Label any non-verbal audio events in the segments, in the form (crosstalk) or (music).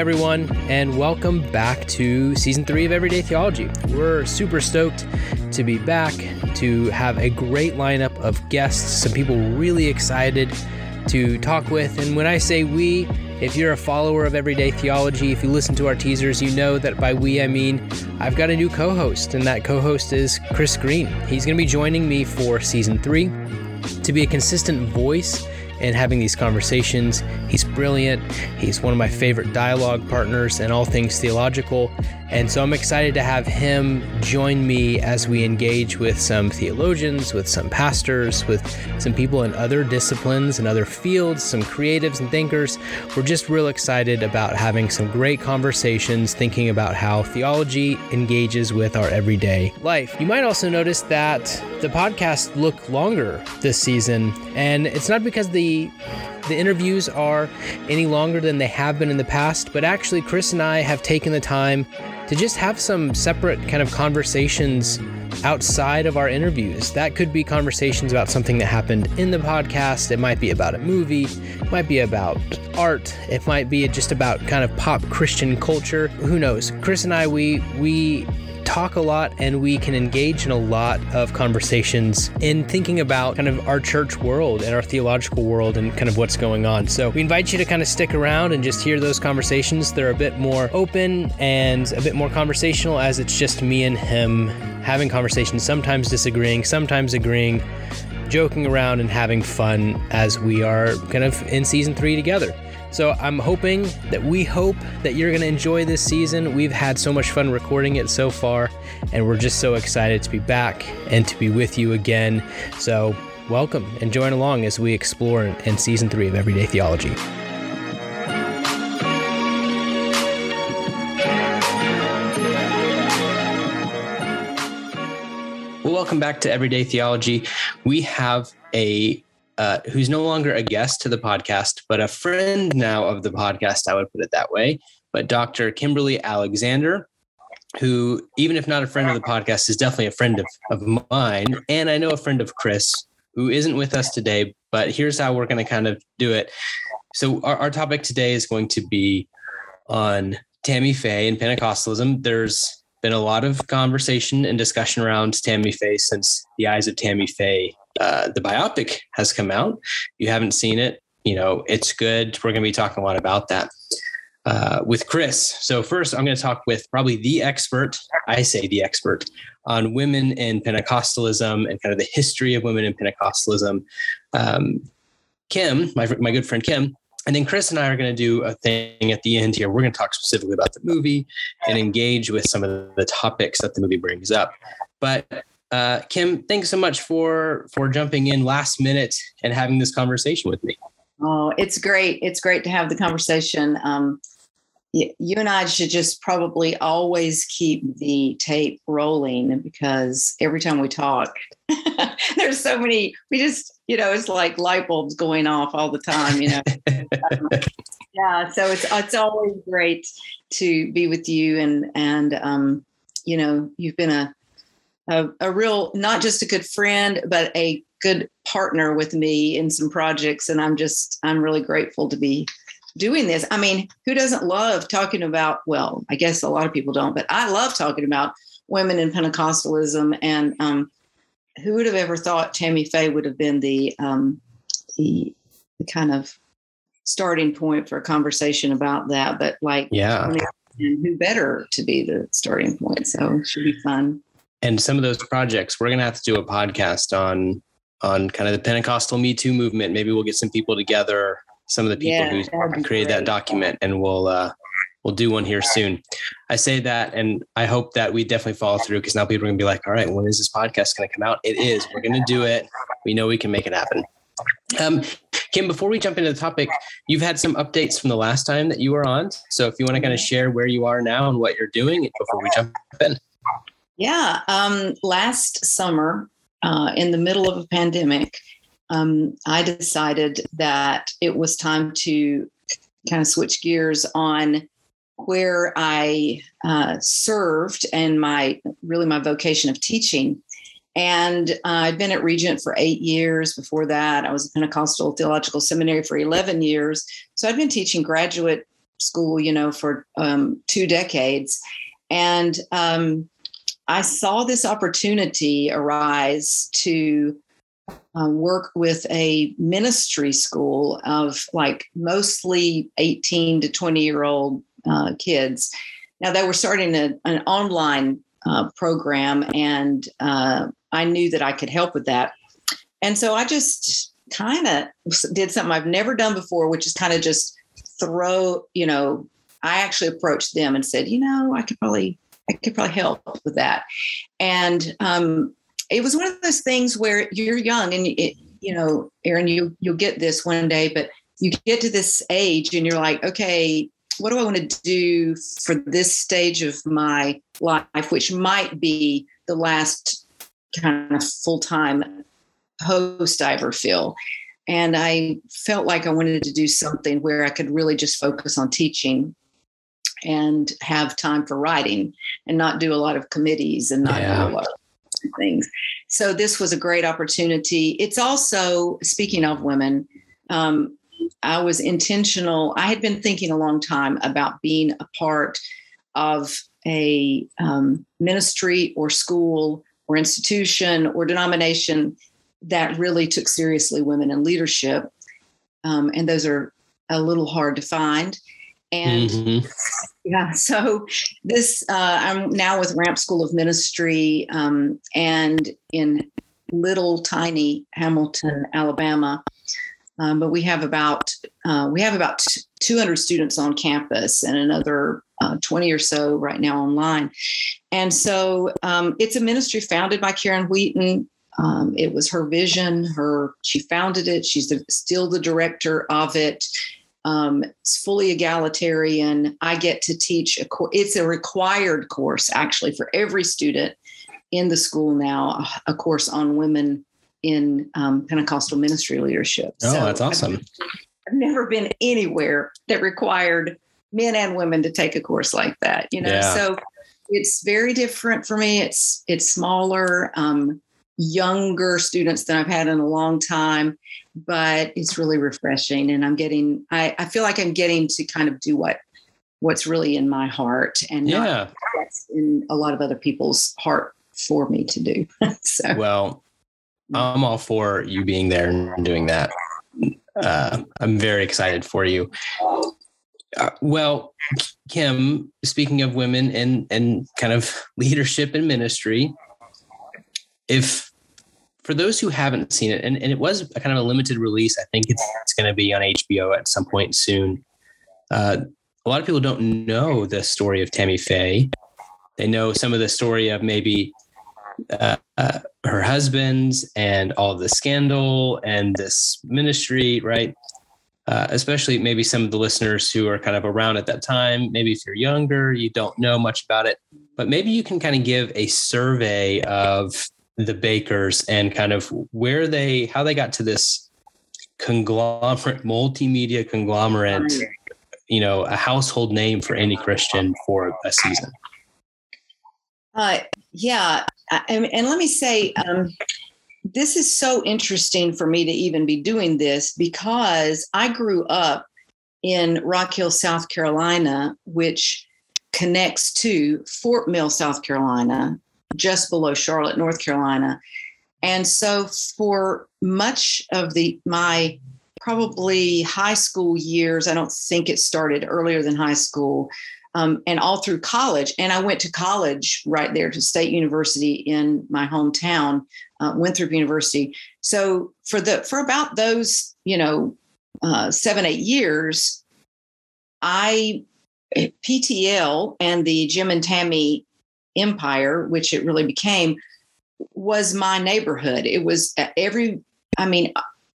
everyone, and welcome back to season three of Everyday Theology. We're super stoked to be back, to have a great lineup of guests, some people really excited to talk with. And when I say we, if you're a follower of Everyday Theology, if you listen to our teasers, you know that by we I mean I've got a new co host, and that co host is Chris Green. He's going to be joining me for season three to be a consistent voice and having these conversations. He's brilliant. He's one of my favorite dialogue partners and all things theological. And so I'm excited to have him join me as we engage with some theologians, with some pastors, with some people in other disciplines and other fields, some creatives and thinkers. We're just real excited about having some great conversations, thinking about how theology engages with our everyday life. You might also notice that the podcast look longer this season, and it's not because the the interviews are any longer than they have been in the past, but actually Chris and I have taken the time to just have some separate kind of conversations outside of our interviews. That could be conversations about something that happened in the podcast. It might be about a movie, it might be about art, it might be just about kind of pop Christian culture. Who knows? Chris and I we we talk a lot and we can engage in a lot of conversations in thinking about kind of our church world and our theological world and kind of what's going on. So we invite you to kind of stick around and just hear those conversations. They're a bit more open and a bit more conversational as it's just me and him having conversations, sometimes disagreeing, sometimes agreeing, joking around and having fun as we are kind of in season three together. So I'm hoping that we hope that you're going to enjoy this season. We've had so much fun recording it so far, and we're just so excited to be back and to be with you again. So welcome and join along as we explore in season three of Everyday Theology. Well, welcome back to Everyday Theology. We have a uh, who's no longer a guest to the podcast, but a friend now of the podcast, I would put it that way. But Dr. Kimberly Alexander, who, even if not a friend of the podcast, is definitely a friend of, of mine. And I know a friend of Chris, who isn't with us today, but here's how we're going to kind of do it. So, our, our topic today is going to be on Tammy Faye and Pentecostalism. There's been a lot of conversation and discussion around Tammy Faye since the eyes of Tammy Faye uh, the biopic has come out. You haven't seen it, you know, it's good. We're going to be talking a lot about that uh, with Chris. So, first, I'm going to talk with probably the expert, I say the expert, on women in Pentecostalism and kind of the history of women in Pentecostalism. Um, Kim, my, my good friend Kim, and then Chris and I are going to do a thing at the end here. We're going to talk specifically about the movie and engage with some of the topics that the movie brings up. But uh, Kim, thanks so much for for jumping in last minute and having this conversation with me. Oh, it's great. It's great to have the conversation. Um, you and I should just probably always keep the tape rolling because every time we talk, (laughs) there's so many. We just, you know, it's like light bulbs going off all the time. You know. um, (laughs) yeah. So it's it's always great to be with you and and um, you know you've been a a, a real, not just a good friend, but a good partner with me in some projects. And I'm just, I'm really grateful to be doing this. I mean, who doesn't love talking about, well, I guess a lot of people don't, but I love talking about women in Pentecostalism. And um, who would have ever thought Tammy Faye would have been the, um, the, the kind of starting point for a conversation about that? But like, yeah. And who better to be the starting point? So it should be fun and some of those projects we're going to have to do a podcast on on kind of the pentecostal me too movement. Maybe we'll get some people together some of the people yeah, who created that document and we'll uh we'll do one here soon. I say that and i hope that we definitely follow through because now people are going to be like all right when is this podcast going to come out? It is. We're going to do it. We know we can make it happen. Um, Kim, before we jump into the topic, you've had some updates from the last time that you were on. So if you want to kind of share where you are now and what you're doing before we jump in. Yeah. Um, last summer, uh, in the middle of a pandemic, um, I decided that it was time to kind of switch gears on where I uh, served and my really my vocation of teaching. And uh, I'd been at Regent for eight years. Before that, I was at Pentecostal Theological Seminary for 11 years. So I'd been teaching graduate school, you know, for um, two decades. And um, I saw this opportunity arise to uh, work with a ministry school of like mostly 18 to 20 year old uh, kids. Now, they were starting a, an online uh, program, and uh, I knew that I could help with that. And so I just kind of did something I've never done before, which is kind of just throw, you know, I actually approached them and said, you know, I could probably, I could probably help with that. And um, it was one of those things where you're young and it, you know, Aaron, you you'll get this one day, but you get to this age and you're like, okay, what do I want to do for this stage of my life, which might be the last kind of full time host I ever feel. And I felt like I wanted to do something where I could really just focus on teaching and have time for writing and not do a lot of committees and not yeah. do a lot of things. So this was a great opportunity. It's also, speaking of women, um, I was intentional. I had been thinking a long time about being a part of a um, ministry or school or institution or denomination that really took seriously women in leadership. Um, and those are a little hard to find. And mm-hmm. yeah, (laughs) so this, uh, I'm now with Ramp School of Ministry um, and in little tiny Hamilton, Alabama. Um, but we have about uh, we have about 200 students on campus and another uh, 20 or so right now online. And so um, it's a ministry founded by Karen Wheaton, um, it was her vision. Her she founded it. She's the, still the director of it. Um, it's fully egalitarian. I get to teach a course. It's a required course actually for every student in the school now. A course on women in um, Pentecostal ministry leadership. Oh, so that's awesome. I've, I've never been anywhere that required men and women to take a course like that. You know, yeah. so it's very different for me. It's it's smaller. Um, younger students than I've had in a long time, but it's really refreshing. And I'm getting, I, I feel like I'm getting to kind of do what what's really in my heart and yeah. what's in a lot of other people's heart for me to do. (laughs) so well, I'm all for you being there and doing that. Uh, I'm very excited for you. Uh, well, Kim, speaking of women and and kind of (laughs) leadership and ministry, if for those who haven't seen it, and, and it was kind of a limited release, I think it's, it's going to be on HBO at some point soon. Uh, a lot of people don't know the story of Tammy Faye. They know some of the story of maybe uh, uh, her husband's and all the scandal and this ministry, right? Uh, especially maybe some of the listeners who are kind of around at that time. Maybe if you're younger, you don't know much about it, but maybe you can kind of give a survey of the Bakkers and kind of where they how they got to this conglomerate multimedia conglomerate you know a household name for any christian for a season? Uh, yeah and, and let me say um, this is so interesting for me to even be doing this because i grew up in rock hill south carolina which connects to fort mill south carolina just below Charlotte, North Carolina. And so for much of the my probably high school years, I don't think it started earlier than high school. Um, and all through college. And I went to college right there to State University in my hometown, uh, Winthrop University. So for the for about those, you know, uh, seven eight years, I PTL and the Jim and Tammy empire, which it really became, was my neighborhood. It was uh, every, I mean,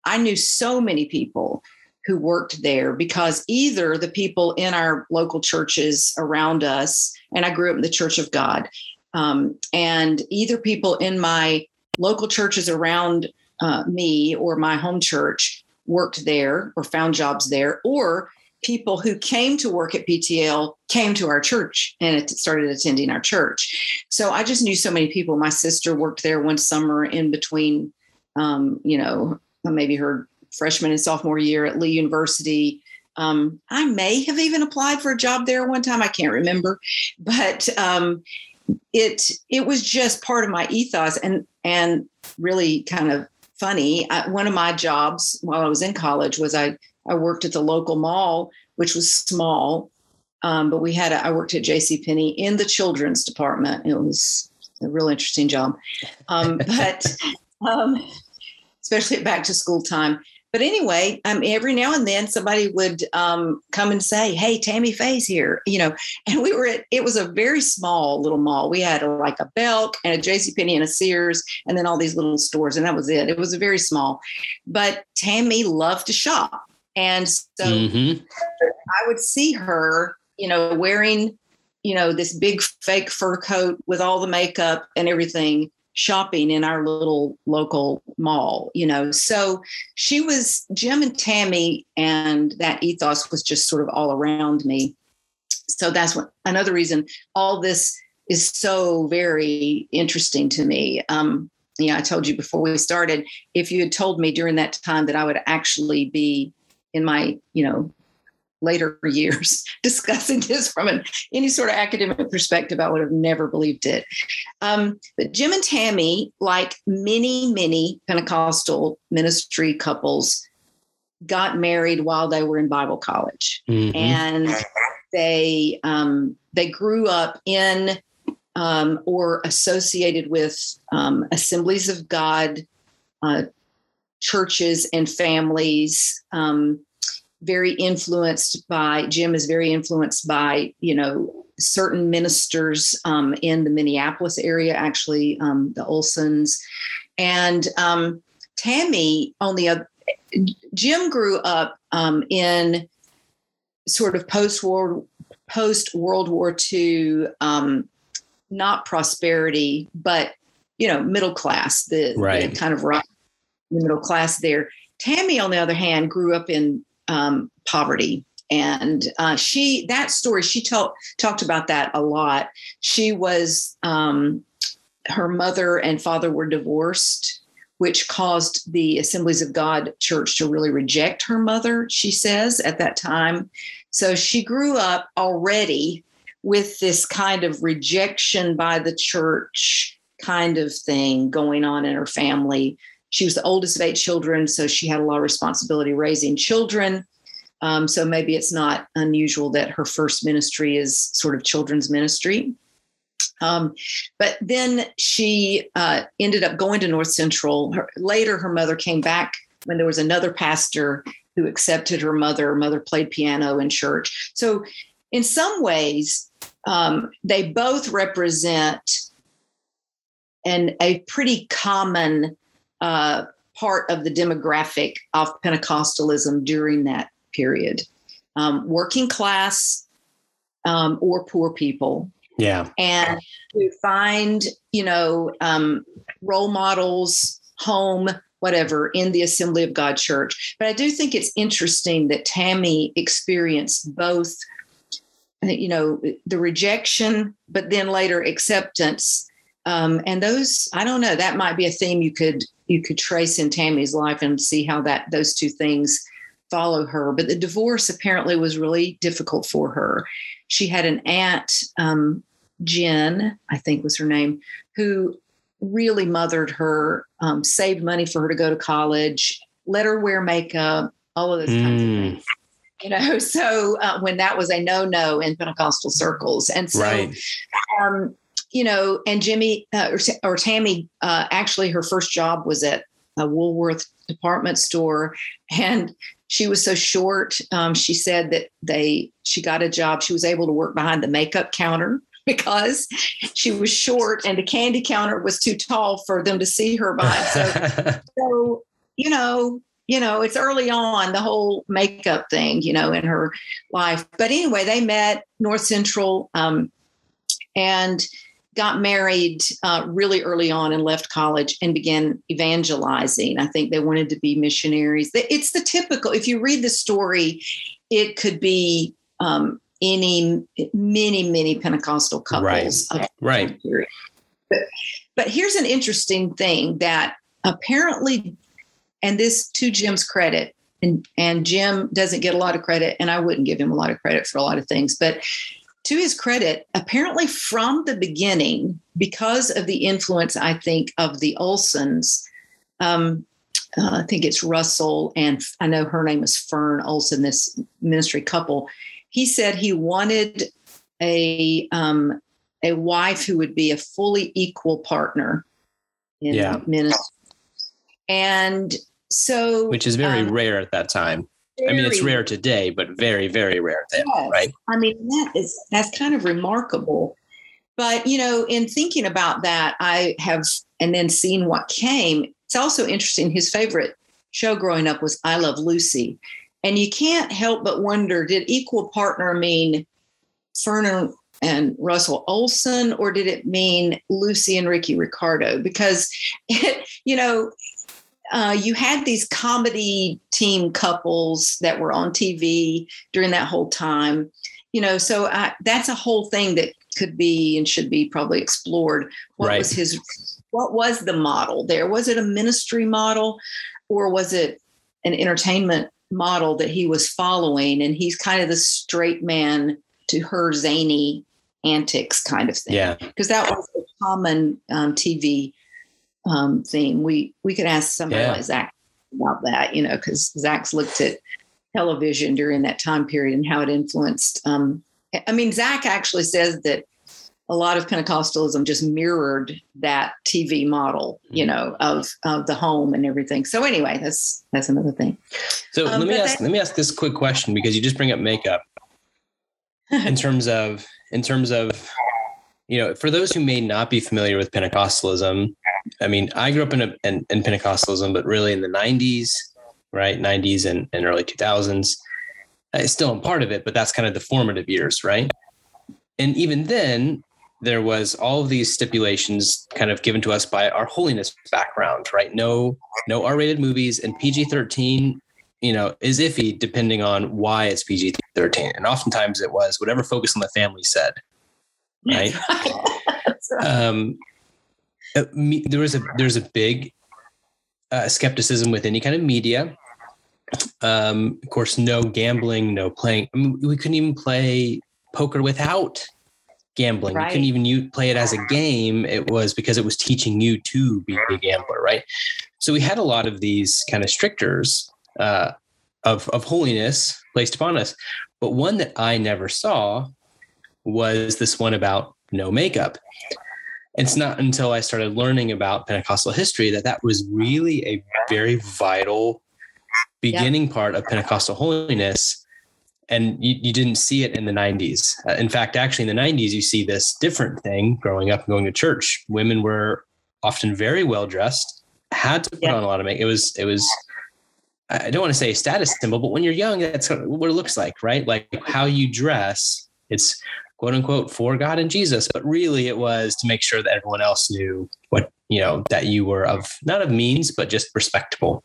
I knew so many people who worked there because either the people in our local churches around us, and I grew up in the Church of God, um, and either people in my local churches around uh, me or my home church worked there or found jobs there, or people who came to work at PTL came to our church and it started attending our church. So I just knew so many people. My sister worked there one summer in between, um, you know, maybe her freshman and sophomore year at Lee University. Um, I may have even applied for a job there one time. I can't remember, but um, it it was just part of my ethos and and really kind of funny. I, one of my jobs while I was in college was I I worked at the local mall, which was small, um, but we had a, I worked at J.C. Penney in the children's department. It was a real interesting job, um, (laughs) but um, especially at back to school time. But anyway, um, every now and then somebody would um, come and say, "Hey, Tammy Faye's here," you know. And we were at it was a very small little mall. We had a, like a Belk and a J.C. Penney and a Sears, and then all these little stores, and that was it. It was very small. But Tammy loved to shop, and so mm-hmm. I would see her, you know, wearing, you know, this big fake fur coat with all the makeup and everything shopping in our little local mall, you know. So she was Jim and Tammy, and that ethos was just sort of all around me. So that's what another reason all this is so very interesting to me. Um, yeah, I told you before we started, if you had told me during that time that I would actually be in my, you know, later (laughs) years discussing this from an, any sort of academic perspective, I would have never believed it. Um, but Jim and Tammy, like many, many Pentecostal ministry couples, got married while they were in Bible college, mm-hmm. and they um, they grew up in um, or associated with um, Assemblies of God uh, churches and families. Um, very influenced by Jim is very influenced by you know certain ministers um, in the Minneapolis area, actually um, the Olsons, and um, Tammy on the other. Jim grew up um, in sort of post world post World War II, um, not prosperity, but you know middle class, the, right. the kind of rock middle class there. Tammy, on the other hand, grew up in um, poverty. And uh, she that story she talked talked about that a lot. She was um, her mother and father were divorced which caused the assemblies of god church to really reject her mother she says at that time. So she grew up already with this kind of rejection by the church kind of thing going on in her family she was the oldest of eight children, so she had a lot of responsibility raising children. Um, so maybe it's not unusual that her first ministry is sort of children's ministry. Um, but then she uh, ended up going to North Central. Her, later, her mother came back when there was another pastor who accepted her mother. Her mother played piano in church. So, in some ways, um, they both represent an a pretty common uh, part of the demographic of Pentecostalism during that period. Um, working class um, or poor people. Yeah. And to find, you know, um, role models, home, whatever, in the Assembly of God Church. But I do think it's interesting that Tammy experienced both, you know, the rejection, but then later acceptance. Um, and those, I don't know, that might be a theme you could you could trace in Tammy's life and see how that those two things follow her. But the divorce apparently was really difficult for her. She had an aunt, um, Jen, I think was her name, who really mothered her, um, saved money for her to go to college, let her wear makeup, all of those mm. kinds of hmm. things. You know, (laughs) so uh, when that was a no no in Pentecostal circles. And so right. um, you know, and Jimmy uh, or, or, Tammy, uh, actually, her first job was at a Woolworth department store, and she was so short. Um, she said that they she got a job. She was able to work behind the makeup counter (laughs) because she was short, and the candy counter was too tall for them to see her by. (laughs) So, so you know, you know, it's early on the whole makeup thing, you know, in her life. But anyway, they met North Central, um, and got married uh, really early on and left college and began evangelizing. I think they wanted to be missionaries. It's the typical, if you read the story, it could be um, any, many, many Pentecostal couples. Right. right. But, but here's an interesting thing that apparently, and this to Jim's credit, and and Jim doesn't get a lot of credit, and I wouldn't give him a lot of credit for a lot of things, but to his credit, apparently from the beginning, because of the influence, I think, of the Olsons, um, uh, I think it's Russell, and I know her name is Fern Olson, this ministry couple. He said he wanted a um, a wife who would be a fully equal partner in Yeah. ministry, and so which is very um, rare at that time. I mean, it's rare today, but very, very rare then, Yes. right? I mean, that is that's kind of remarkable. But you know, in thinking about that, I have and then seeing what came. It's also interesting. His favorite show growing up was I Love Lucy, and you can't help but wonder: Did equal partner mean Ferner and, and Russell Olson, or did it mean Lucy and Ricky Ricardo? Because it, (laughs) you know, uh, you had these comedy team couples that were on TV during that whole time. You know, so I, that's a whole thing that could be and should be probably explored. What Right. was his? What was the model there? Was it a ministry model, or was it an entertainment model that he was following? And he's kind of the straight man to her zany antics kind of thing Yeah. because that was a common um, TV um, theme. We we could ask somebody Yeah. like Zach about that, you know, because Zach's looked at television during that time period and how it influenced. Um, I mean, Zach actually says that a lot of Pentecostalism just mirrored that TV model, you know, of of the home and everything. So anyway, that's that's another thing. So Um, let me ask then- let me ask this quick question because you just bring up makeup in (laughs) terms of in terms of you know for those who may not be familiar with Pentecostalism. I mean, I grew up in a in, in Pentecostalism, but really in the '90s, right? '90s and, and early 2000s. I still am part of it, but that's kind of the formative years, right? And even then, there was all of these stipulations kind of given to us by our holiness background, right? No, no R-rated movies and PG-13 you know, is iffy depending on why it's PG 13. And oftentimes it was whatever Focus on the Family said, right? (laughs) That's right. um, uh, me, there was a there's a big uh, skepticism with any kind of media. Um, of course, no gambling, no playing. I mean, we couldn't even play poker without gambling. We Right. couldn't even play it as a game. It was because it was teaching you to be a gambler, right? So we had a lot of these kind of strictures uh, of of holiness placed upon us, but one that I never saw was this one about no makeup. It's not until I started learning about Pentecostal history that that was really a very vital beginning part of Pentecostal holiness. And you, you didn't see it in the 90s. Uh, in fact, actually, in the 90s, you see this different thing growing up and going to church. Women were often very well dressed, had to put Yeah. on a lot of makeup. It was, it was, I don't want to say a status symbol, but when you're young, that's what it looks like, right? Like how you dress, it's quote unquote for God and Jesus, but really it was to make sure that everyone else knew what, you know, that you were of not of means, but just respectable.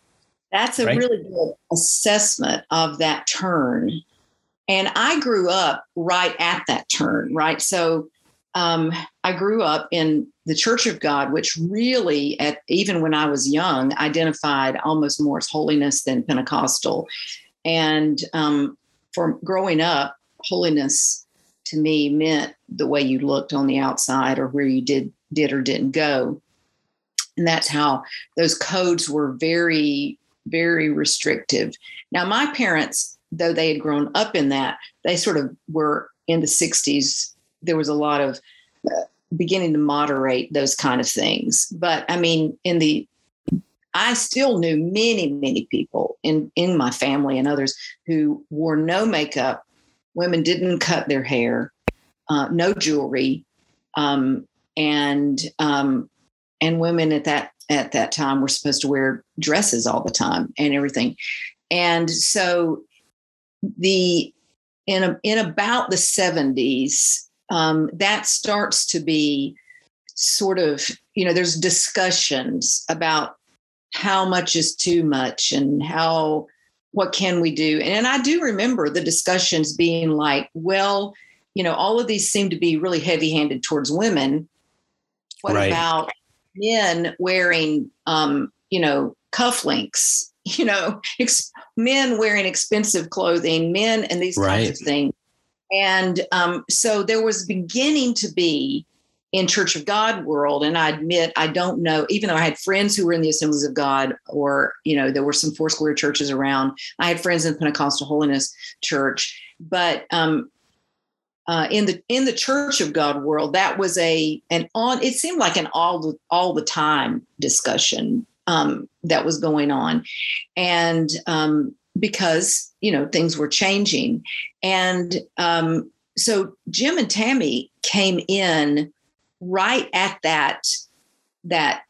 That's a Right? really good assessment of that turn. And I grew up right at that turn, right? So um, I grew up in the Church of God, which really, at even when I was young, identified almost more as holiness than Pentecostal. And um, for growing up, holiness to me meant the way you looked on the outside or where you did did or didn't go. And that's how those codes were very very restrictive. Now, my parents, though they had grown up in that, they sort of were in the 60s. There was a lot of uh, beginning to moderate those kind of things. But I mean, in the I still knew many, many people in, in my family and others who wore no makeup. Women didn't cut their hair, uh, no jewelry, um, and um, and women at that at that time were supposed to wear dresses all the time and everything. And so the in a, in about the 70s, um, that starts to be sort of, you know, there's discussions about how much is too much and how what can we do? And I do remember the discussions being like, well, you know, all of these seem to be really heavy handed towards women. What Right. about men wearing, um, you know, cufflinks (laughs) you know, ex- men wearing expensive clothing, men and these Right. kinds of things. And um, so there was beginning to be in Church of God world, and I admit I don't know, even though I had friends who were in the Assemblies of God, or you know, there were some four square churches around. I had friends in the Pentecostal Holiness Church, but um, uh, in the in the Church of God world, that was a an on. It seemed like an all the, all the time discussion um, that was going on, and um, because you know things were changing, and um, so Jim and Tammy came in right at that that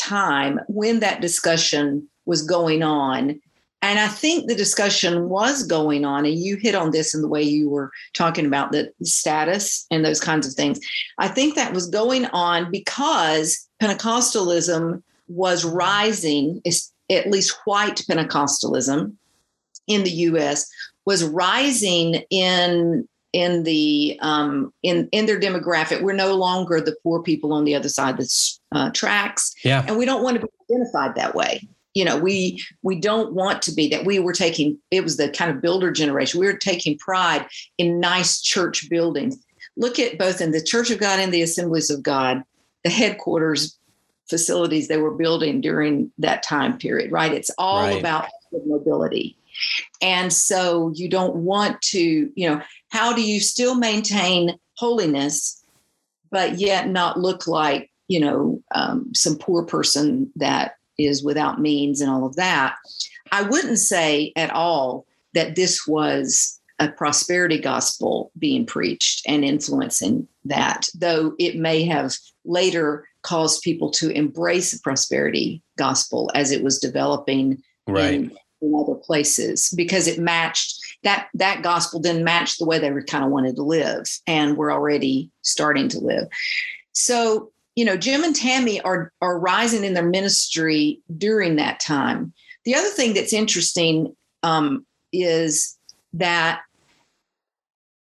time when that discussion was going on. And i think the discussion was going on and you hit on this in the way you were talking about the status and those kinds of things. I think that was going on because pentecostalism was rising at least white pentecostalism in the us was rising in in the um, in in their demographic. We're no longer the poor people on the other side of the uh, tracks, Yeah. and we don't want to be identified that way. You know, we we don't want to be that. We were taking it was the kind of builder generation. We were taking pride in nice church buildings. Look at both in the Church of God and the Assemblies of God, the headquarters facilities they were building during that time period. Right? It's all Right. about mobility. And so you don't want to, you know, how do you still maintain holiness, but yet not look like, you know, um, some poor person that is without means and all of that? I wouldn't say at all that this was a prosperity gospel being preached and influencing that, though it may have later caused people to embrace the prosperity gospel as it was developing Right. in, in other places because it matched that that gospel didn't match the way they were kind of wanted to live and were already starting to live. So you know jim and tammy are are rising in their ministry during that time. The other thing that's interesting um, is that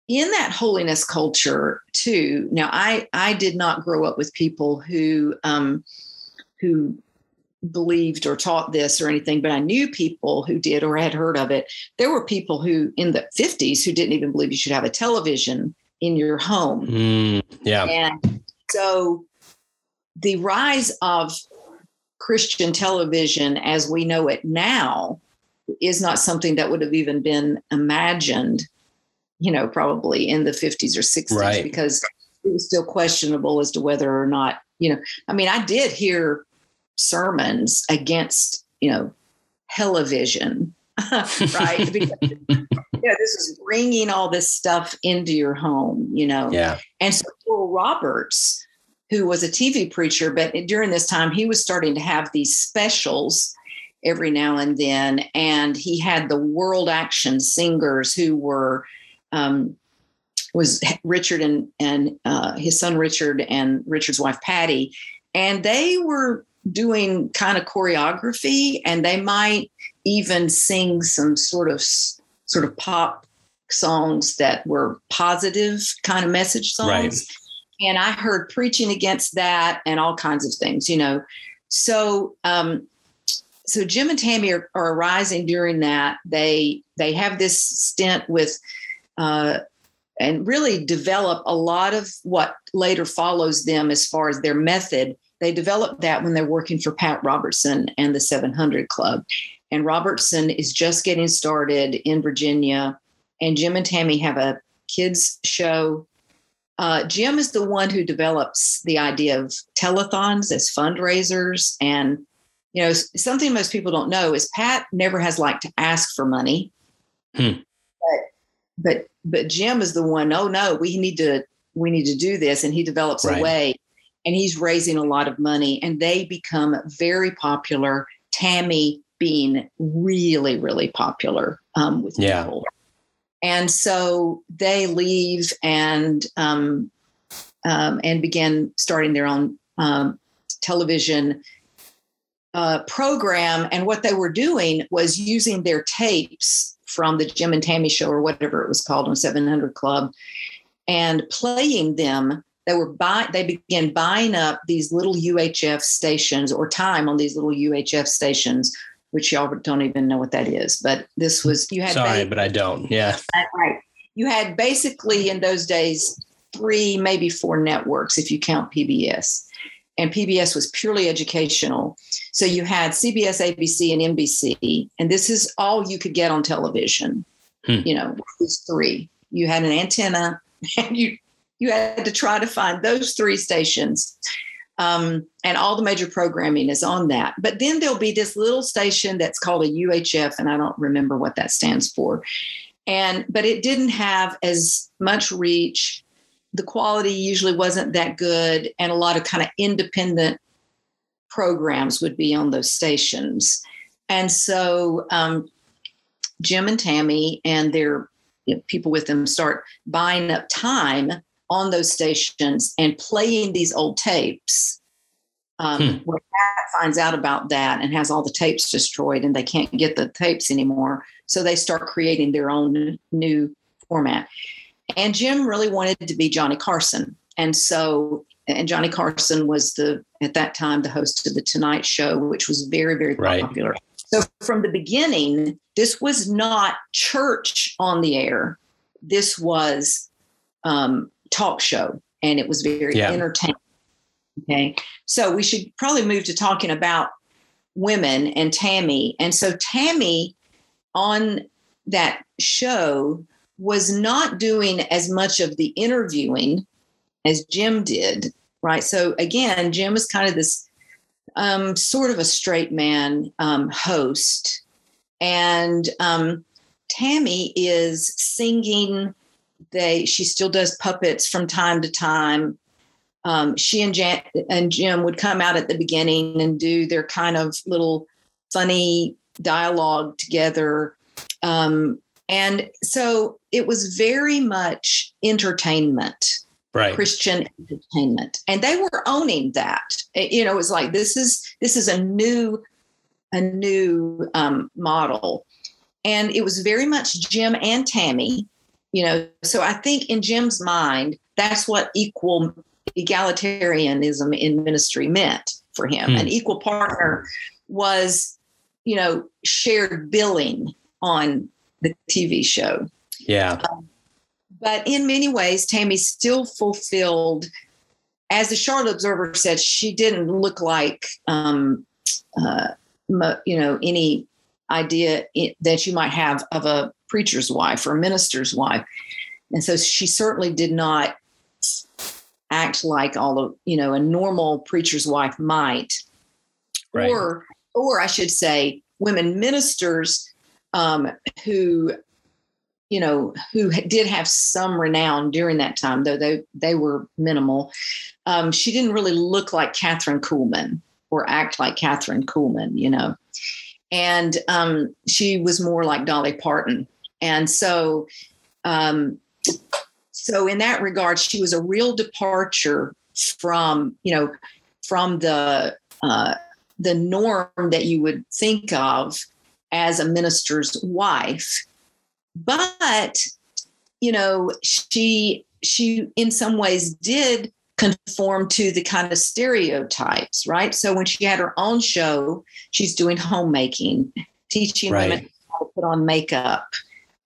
in that holiness culture too now i i did not grow up with people who um who believed or taught this or anything, but I knew people who did or had heard of it. There were people who in the 50s who didn't even believe you should have a television in your home. Mm, yeah. And so the rise of Christian television as we know it now is not something that would have even been imagined, you know, probably in the 50s or 60s Right. because it was still questionable as to whether or not, you know, I mean, I did hear sermons against, you know, television, (laughs) right? (laughs) Because, yeah, this is bringing all this stuff into your home, you know. Yeah. And so Oral Roberts, who was a TV preacher, but during this time he was starting to have these specials every now and then, and he had the world action singers who were um, was Richard and and uh, his son Richard and Richard's wife Patty, and they were doing kind of choreography, and they might even sing some sort of sort of pop songs that were positive kind of message songs Right. and I heard preaching against that and all kinds of things, you know. So, um, so Jim and Tammy are, are arising during that. They they have this stint with, uh, and really develop a lot of what later follows them as far as their method. They develop that when they're working for Pat Robertson and the 700 Club, and Robertson is just getting started in Virginia, and Jim and Tammy have a kids show uh, Jim is the one who develops the idea of telethons as fundraisers. And, you know, something most people don't know is Pat never has liked to ask for money. Hmm. But, but, but Jim is the one, oh no, we need to, we need to do this. And he develops Right. a way and he's raising a lot of money and they become very popular. Tammy being really, really popular um, with Yeah. people and so they leave and um, um, and begin starting their own um, television uh, program. And what they were doing was using their tapes from the Jim and Tammy show or whatever it was called on 700 Club, and playing them. They were buy. They began buying up these little UHF stations or time on these little UHF stations which y'all don't even know what that is. But this was you had sorry, but I don't. Yeah, right. You had basically in those days three, maybe four networks if you count PBS, and PBS was purely educational. So you had CBS, ABC, and NBC, and this is all you could get on television. Hmm. You know, these three. You had an antenna, (laughs) and you you had to try to find those three stations um, and all the major programming is on that. But then there'll be this little station that's called a UHF, and I don't remember what that stands for. And but it didn't have as much reach. The quality usually wasn't that good, and a lot of kind of independent programs would be on those stations. And so um, Jim and Tammy and their you know, people with them start buying up time on those stations and playing these old tapes. Um, hmm. Where Pat finds out about that and has all the tapes destroyed, and they can't get the tapes anymore. So they start creating their own new format. And Jim really wanted to be Johnny Carson. And so, and Johnny Carson was the, at that time, the host of The Tonight Show, which was very, very right. popular. So from the beginning, this was not church on the air. This was um, talk show and it was very yeah. entertaining. Okay. So we should probably move to talking about women and Tammy. And so Tammy on that show was not doing as much of the interviewing as Jim did. Right. So again, Jim was kind of this um, sort of a straight man um, host. And um, Tammy is singing they she still does puppets from time to time. Um, she and, Jan, and Jim would come out at the beginning and do their kind of little funny dialogue together. Um, and so it was very much entertainment, right. Christian entertainment, and they were owning that. It, you know, it was like this is this is a new a new um, model, and it was very much Jim and Tammy you know so i think in jim's mind that's what equal egalitarianism in ministry meant for him. Hmm. an equal partner was you know shared billing on the tv show. Yeah. Um, but in many ways tammy still fulfilled as the charlotte observer said she didn't look like um, uh, you know any idea that you might have of a preacher's wife or minister's wife. And so she certainly did not act like all of, you know, a normal preacher's wife might. Right. Or, or I should say, women ministers um, who, you know, who did have some renown during that time, though they they were minimal. Um, she didn't really look like Kathryn Kuhlman or act like Kathryn Kuhlman, you know. And um, she was more like Dolly Parton and so, um, so in that regard, she was a real departure from, you know, from the uh, the norm that you would think of as a minister's wife. But, you know, she she in some ways did conform to the kind of stereotypes, right? So when she had her own show, she's doing homemaking, teaching right. women how to put on makeup,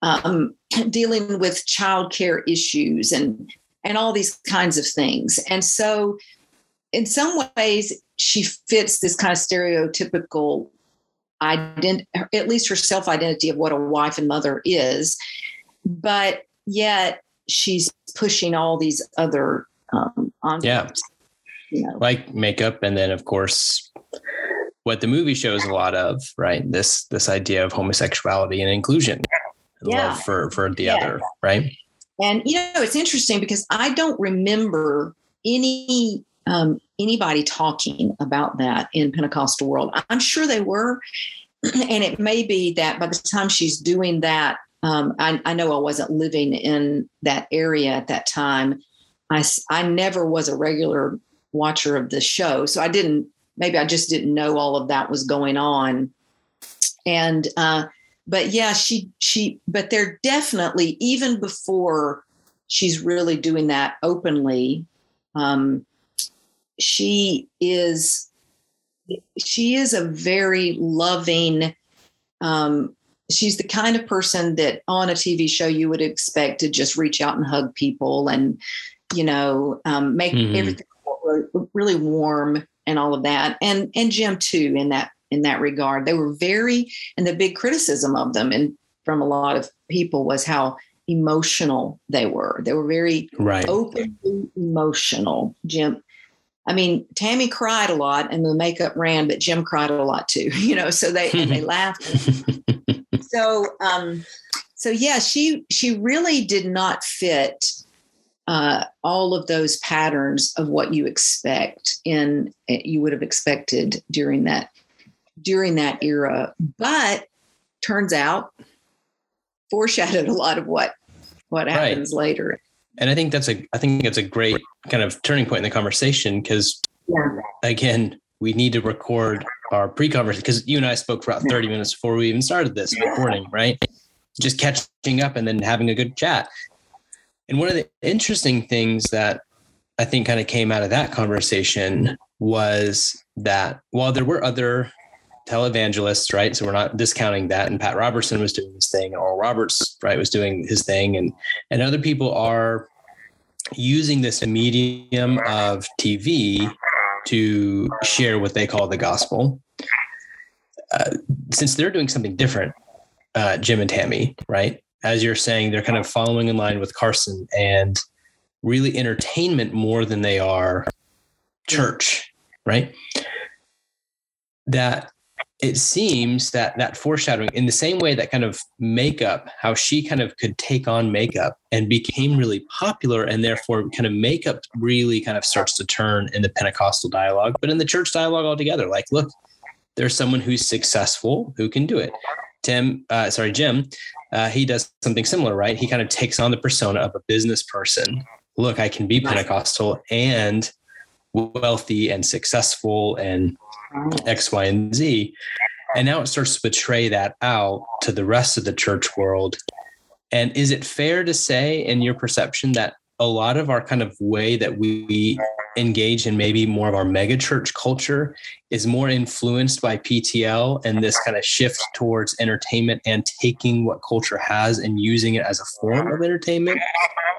um, dealing with childcare issues and and all these kinds of things. And so, in some ways, she fits this kind of stereotypical identity, at least her self identity of what a wife and mother is. But yet, she's pushing all these other um, yeah, you know. like makeup, and then of course what the movie shows a lot of, right? This this idea of homosexuality and inclusion yeah. love for for the yeah. other, right? And you know, it's interesting because I don't remember any um, anybody talking about that in Pentecostal world. I'm sure they were, (clears throat) and it may be that by the time she's doing that, um, I, I, know I wasn't living in that area at that time. I I never was a regular watcher of the show, so I didn't. Maybe I just didn't know all of that was going on, and uh, but yeah, she she but they're definitely even before she's really doing that openly, um, she is she is a very loving um, she's the kind of person that on a tv show you would expect to just reach out and hug people and you know um, make mm-hmm. everything really warm and all of that and and jim too in that in that regard they were very and the big criticism of them and from a lot of people was how emotional they were they were very right. openly emotional jim I mean, Tammy cried a lot and the makeup ran, but Jim cried a lot too, (laughs) you know, so they, they laughed. (laughs) so, um, so yeah, she, she really did not fit, uh, all of those patterns of what you expect in, eh, you would have expected during that, during that era. But turns out foreshadowed a lot of what, what happens right. later and I think that's a I think that's a great kind of turning point in the conversation because yeah. again we need to record our pre-conversation because you and I spoke for about 30 minutes before we even started this recording, right? Just catching up and then having a good chat. And one of the interesting things that I think kind of came out of that conversation was that while there were other televangelists, right? So we're not discounting that. And Pat Robertson was doing his thing, Oral Roberts, right, was doing his thing, and and other people are using this medium of TV to share what they call the gospel. Uh, since they're doing something different, uh, Jim and Tammy, right? As you're saying, they're kind of following in line with Carson and really entertainment more than they are church, right? That it seems that that foreshadowing in the same way that kind of makeup how she kind of could take on makeup and became really popular and therefore kind of makeup really kind of starts to turn in the pentecostal dialogue but in the church dialogue altogether. Like look there's someone who's successful who can do it. Tim uh, sorry jim uh, he does something similar right? He kind of takes on the persona of a business person. Look i can be pentecostal and wealthy and successful and X, Y, and Z. And now it starts to betray that out to the rest of the church world. And is it fair to say, in your perception, that a lot of our kind of way that we engage in maybe more of our mega church culture is more influenced by PTL and this kind of shift towards entertainment and taking what culture has and using it as a form of entertainment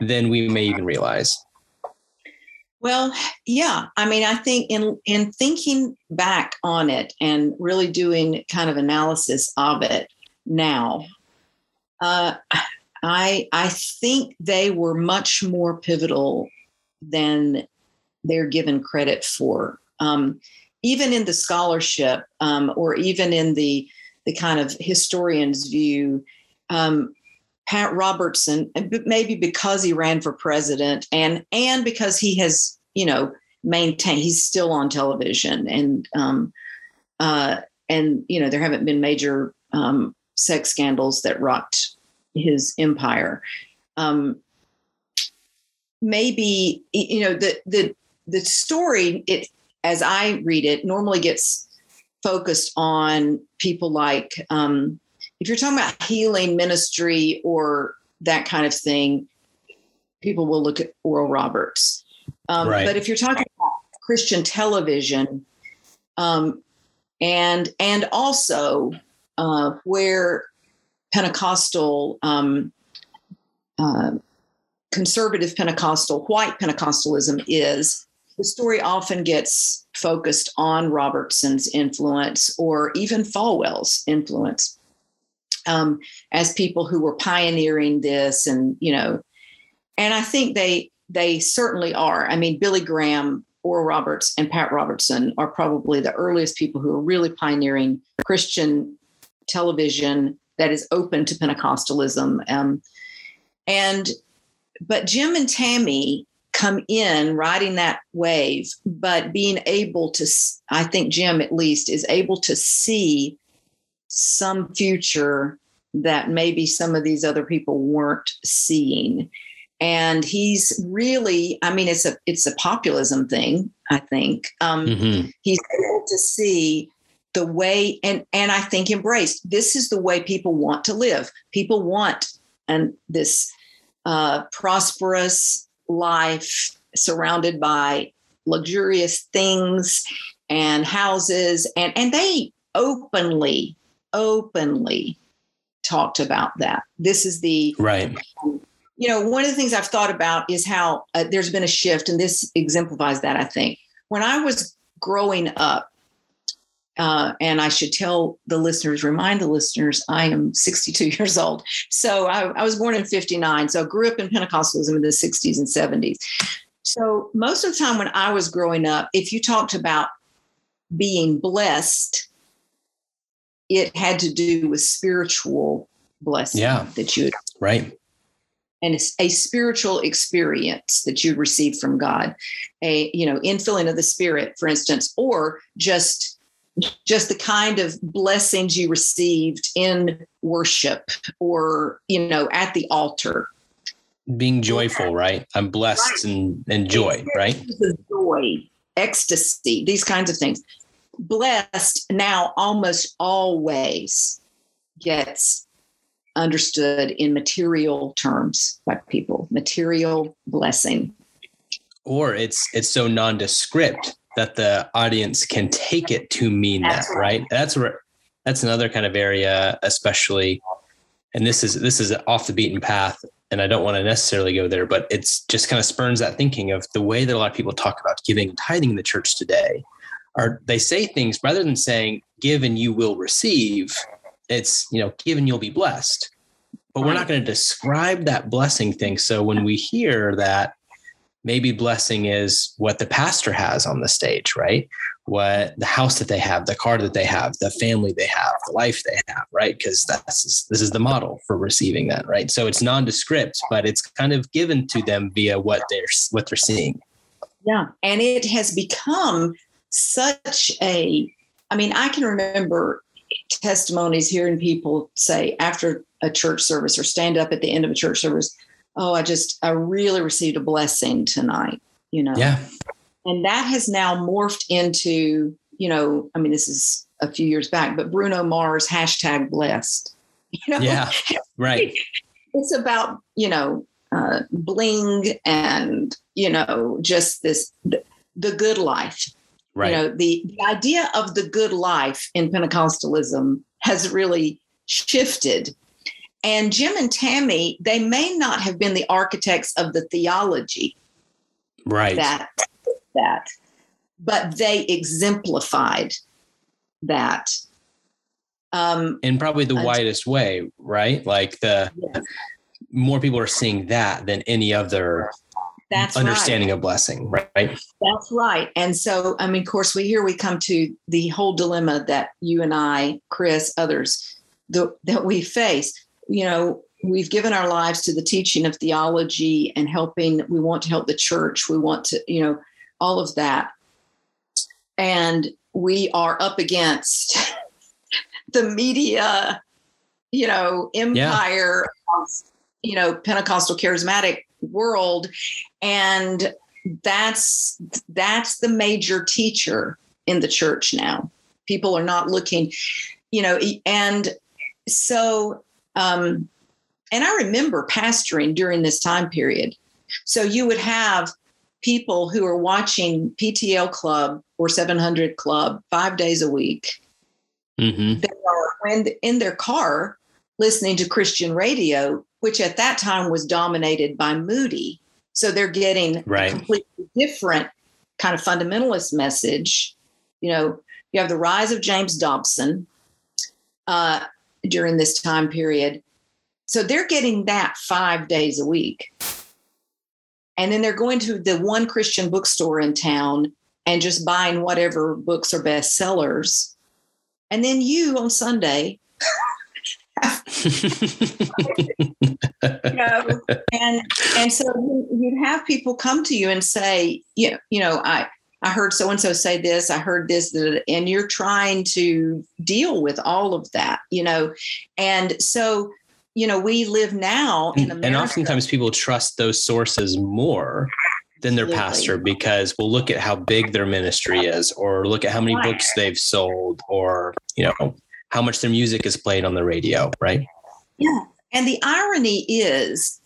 than we may even realize? Well, yeah. I mean, I think in in thinking back on it and really doing kind of analysis of it now, uh, I I think they were much more pivotal than they're given credit for. Um, even in the scholarship, um, or even in the the kind of historian's view, um, Pat Robertson, maybe because he ran for president and and because he has, you know, maintain he's still on television and um, uh, and you know there haven't been major um, sex scandals that rocked his empire. Um, maybe you know the the the story it as I read it normally gets focused on people like um, if you're talking about healing ministry or that kind of thing, people will look at Oral Roberts. Um, right. But if you're talking about Christian television, um, and and also uh, where Pentecostal, um, uh, conservative Pentecostal, white Pentecostalism is, the story often gets focused on Robertson's influence or even Falwell's influence um, as people who were pioneering this and you know and i think they they certainly are. I mean billy graham oral roberts and pat robertson are probably the earliest people who are really pioneering christian television that is open to pentecostalism. Um, and but jim and tammy come in riding that wave but being able to i think jim at least is able to see some future that maybe some of these other people weren't seeing and he's really i mean it's a it's a populism thing i think. Um, mm-hmm. he's able to see the way and and i think embraced this is the way people want to live. People want and this uh, prosperous life surrounded by luxurious things and houses. And and they openly openly talked about that. This is the right you know one of the things i've thought about is how uh, there's been a shift and this exemplifies that i think when i was growing up uh, and I should tell the listeners, remind the listeners, I am 62 (laughs) years old. So I, I was born in 59. So I grew up in Pentecostalism in the 60s and 70s. So most of the time when I was growing up, if you talked about being blessed, it had to do with spiritual blessing yeah. that you right and it's a spiritual experience that you receive from God, a you know infilling of the Spirit, for instance, or just just the kind of blessings you received in worship or you know at the altar. Being joyful right? I'm blessed right. and, and joy right? joy ecstasy these kinds of things. Blessed now almost always gets understood in material terms by people material blessing or it's it's so nondescript that the audience can take it to mean that's that, right? right? That's where that's another kind of area, especially, and this is this is off the beaten path, and I don't want to necessarily go there, but it's just kind of spurns that thinking of the way that a lot of people talk about giving and tithing in the church today. Are they say things rather than saying "give and you will receive"? It's you know given you'll be blessed," but we're not going to describe that blessing thing. So when we hear that maybe blessing is what the pastor has on the stage, right? What the house that they have, the car that they have, the family they have, the life they have, right? Because that's this is the model for receiving that, right? So it's nondescript, but it's kind of given to them via what they're what they're seeing. Yeah, and it has become such a. I mean, I can remember testimonies hearing people say after a church service or stand up at the end of a church service oh, I just, I really received a blessing tonight, you know? Yeah. And that has now morphed into, you know, I mean, this is a few years back, but Bruno Mars hashtag blessed. (laughs) You know? Yeah. Right. (laughs) It's about, you know, uh, bling and, you know, just this, the, the good life. Right. You know, the, the idea of the good life in Pentecostalism has really shifted and Jim and Tammy, they may not have been the architects of the theology. Right. That that. But they exemplified that. Um, in probably the widest way, right? Like the yes. more people are seeing that than any other that's understanding right. of blessing, right? That's right. And so, I mean, of course, we here we come to the whole dilemma that you and I, Chris, others, the, that we face you know, we've given our lives to the teaching of theology and helping. We want to help the church. We want to, you know, all of that. And we are up against (laughs) the media, you know, empire yeah. of, you know, Pentecostal charismatic world. And that's that's the major teacher in the church now. People are not looking, you know, and so um, and I remember pastoring during this time period. So you would have people who are watching PTL Club or 700 Club five days a week. Mm-hmm. They are in, in their car listening to Christian radio, which at that time was dominated by Moody. So they're getting right. a completely different kind of fundamentalist message. You know, you have the rise of James Dobson. Uh, during this time period. So they're getting that five days a week. And then they're going to the one Christian bookstore in town and just buying whatever books are bestsellers. And then you on Sunday, you (laughs) know, and and so you'd have people come to you and say, you know, you know, I I heard so and so say this, I heard this, and you're trying to deal with all of that, you know. And so, you know, we live now in America. And oftentimes people trust those sources more than their pastor because we'll look at how big their ministry is or look at how many books they've sold or, you know, how much their music is played on the radio, right? Yeah. And the irony is,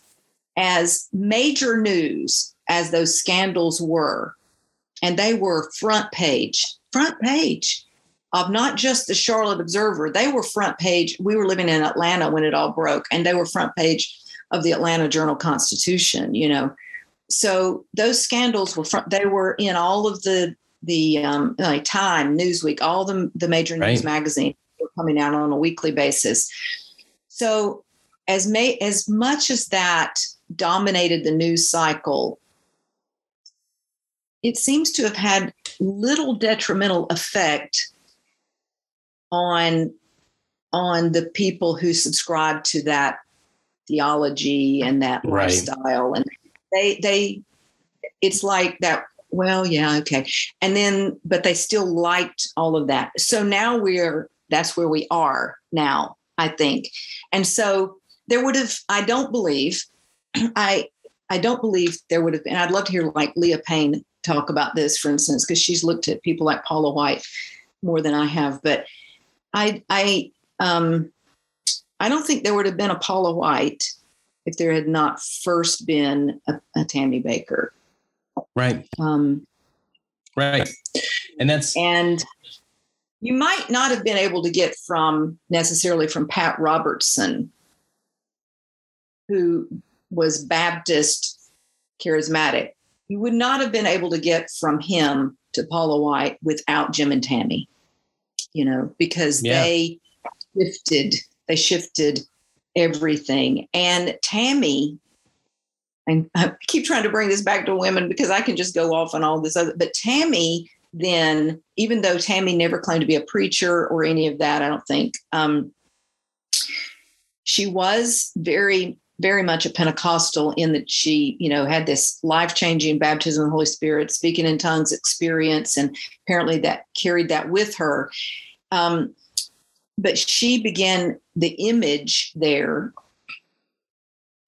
as major news as those scandals were, and they were front page front page of not just the Charlotte Observer. They were front page. We were living in Atlanta when it all broke, and they were front page of the Atlanta Journal Constitution. You know, so those scandals were front. They were in all of the the um, like Time, Newsweek, all the the major right. news magazines coming out on a weekly basis. So as may as much as that dominated the news cycle, it seems to have had little detrimental effect on on the people who subscribe to that theology and that right. lifestyle and they they it's like that well yeah okay and then but they still liked all of that so now we're that's where we are now i think. And so there would have i don't believe (clears throat) i i don't believe there would have been i'd love to hear like leah payne talk about this for instance because she's looked at people like paula white more than i have but i i um i don't think there would have been a paula white if there had not first been a, a tammy Bakker. right. Um right. And that's and you might not have been able to get from necessarily from pat robertson who was Baptist charismatic. You would not have been able to get from him to Paula White without Jim and Tammy, you know, because yeah. they shifted, they shifted everything. And Tammy, and (laughs) I keep trying to bring this back to women because I can just go off on all this other, but Tammy then, even though Tammy never claimed to be a preacher or any of that, I don't think, um, she was very very much a Pentecostal in that she, you know, had this life changing baptism of the Holy Spirit, speaking in tongues experience, and apparently that carried that with her. Um, but she began the image there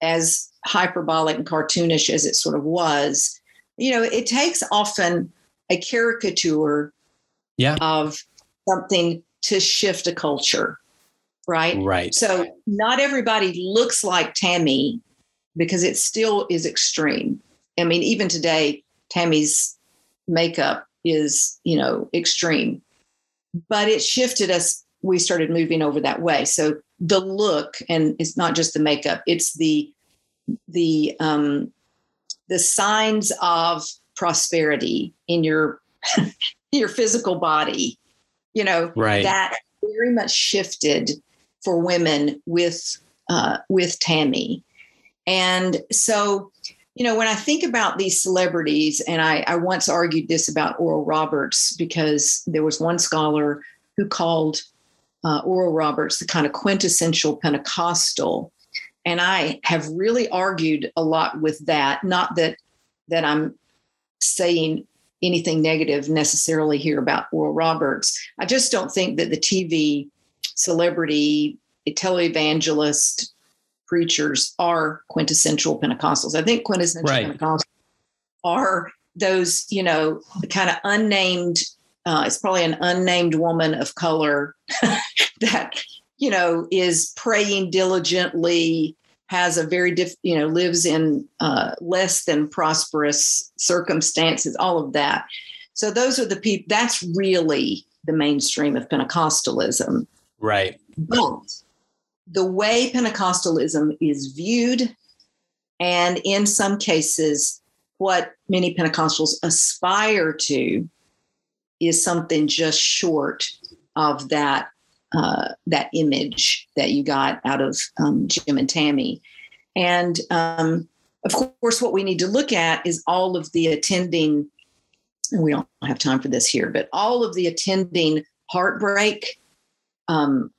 as hyperbolic and cartoonish as it sort of was. You know, it takes often a caricature yeah. of something to shift a culture right? Right. So not everybody looks like Tammy because it still is extreme. I mean, even today, Tammy's makeup is, you know, extreme. But it shifted us. We started moving over that way. So the look, and it's not just the makeup, it's the the um the signs of prosperity in your (laughs) your physical body, you know, right. that very much shifted for women with uh, with Tammy. And so, you know, when I think about these celebrities, and I, I once argued this about Oral Roberts because there was one scholar who called uh, Oral Roberts the kind of quintessential Pentecostal. And I have really argued a lot with that. Not that that I'm saying anything negative necessarily here about Oral Roberts. I just don't think that the TV celebrity, televangelist preachers are quintessential Pentecostals. I think quintessential right. Pentecostals are those, you know, the kind of unnamed, uh, it's probably an unnamed woman of color (laughs) that, you know, is praying diligently, has a very diff, you know, lives in uh, less than prosperous circumstances, all of that. So those are the people, that's really the mainstream of Pentecostalism. Right. But the way Pentecostalism is viewed, and in some cases, what many Pentecostals aspire to is something just short of that uh, that image that you got out of um, Jim and Tammy. And um, of course, what we need to look at is all of the attending, and we don't have time for this here, but all of the attending heartbreak um,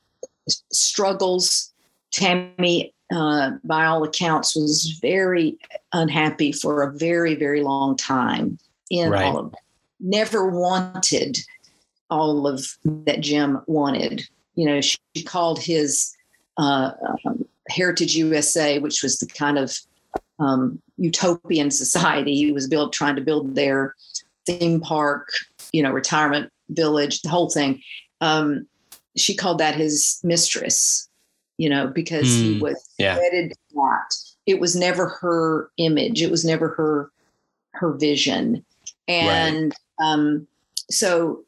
struggles. Tammy, uh, by all accounts, was very unhappy for a very, very long time in right. all of that. Never wanted all of that Jim wanted. You know, she, called his uh, um, Heritage USA, which was the kind of um, utopian society he was built, trying to build their theme park, you know, retirement village, the whole thing. Um, she called that his mistress, you know, because mm, he hmm. was yeah. wedded that. It was never her image. It was never her her vision. And right. um, so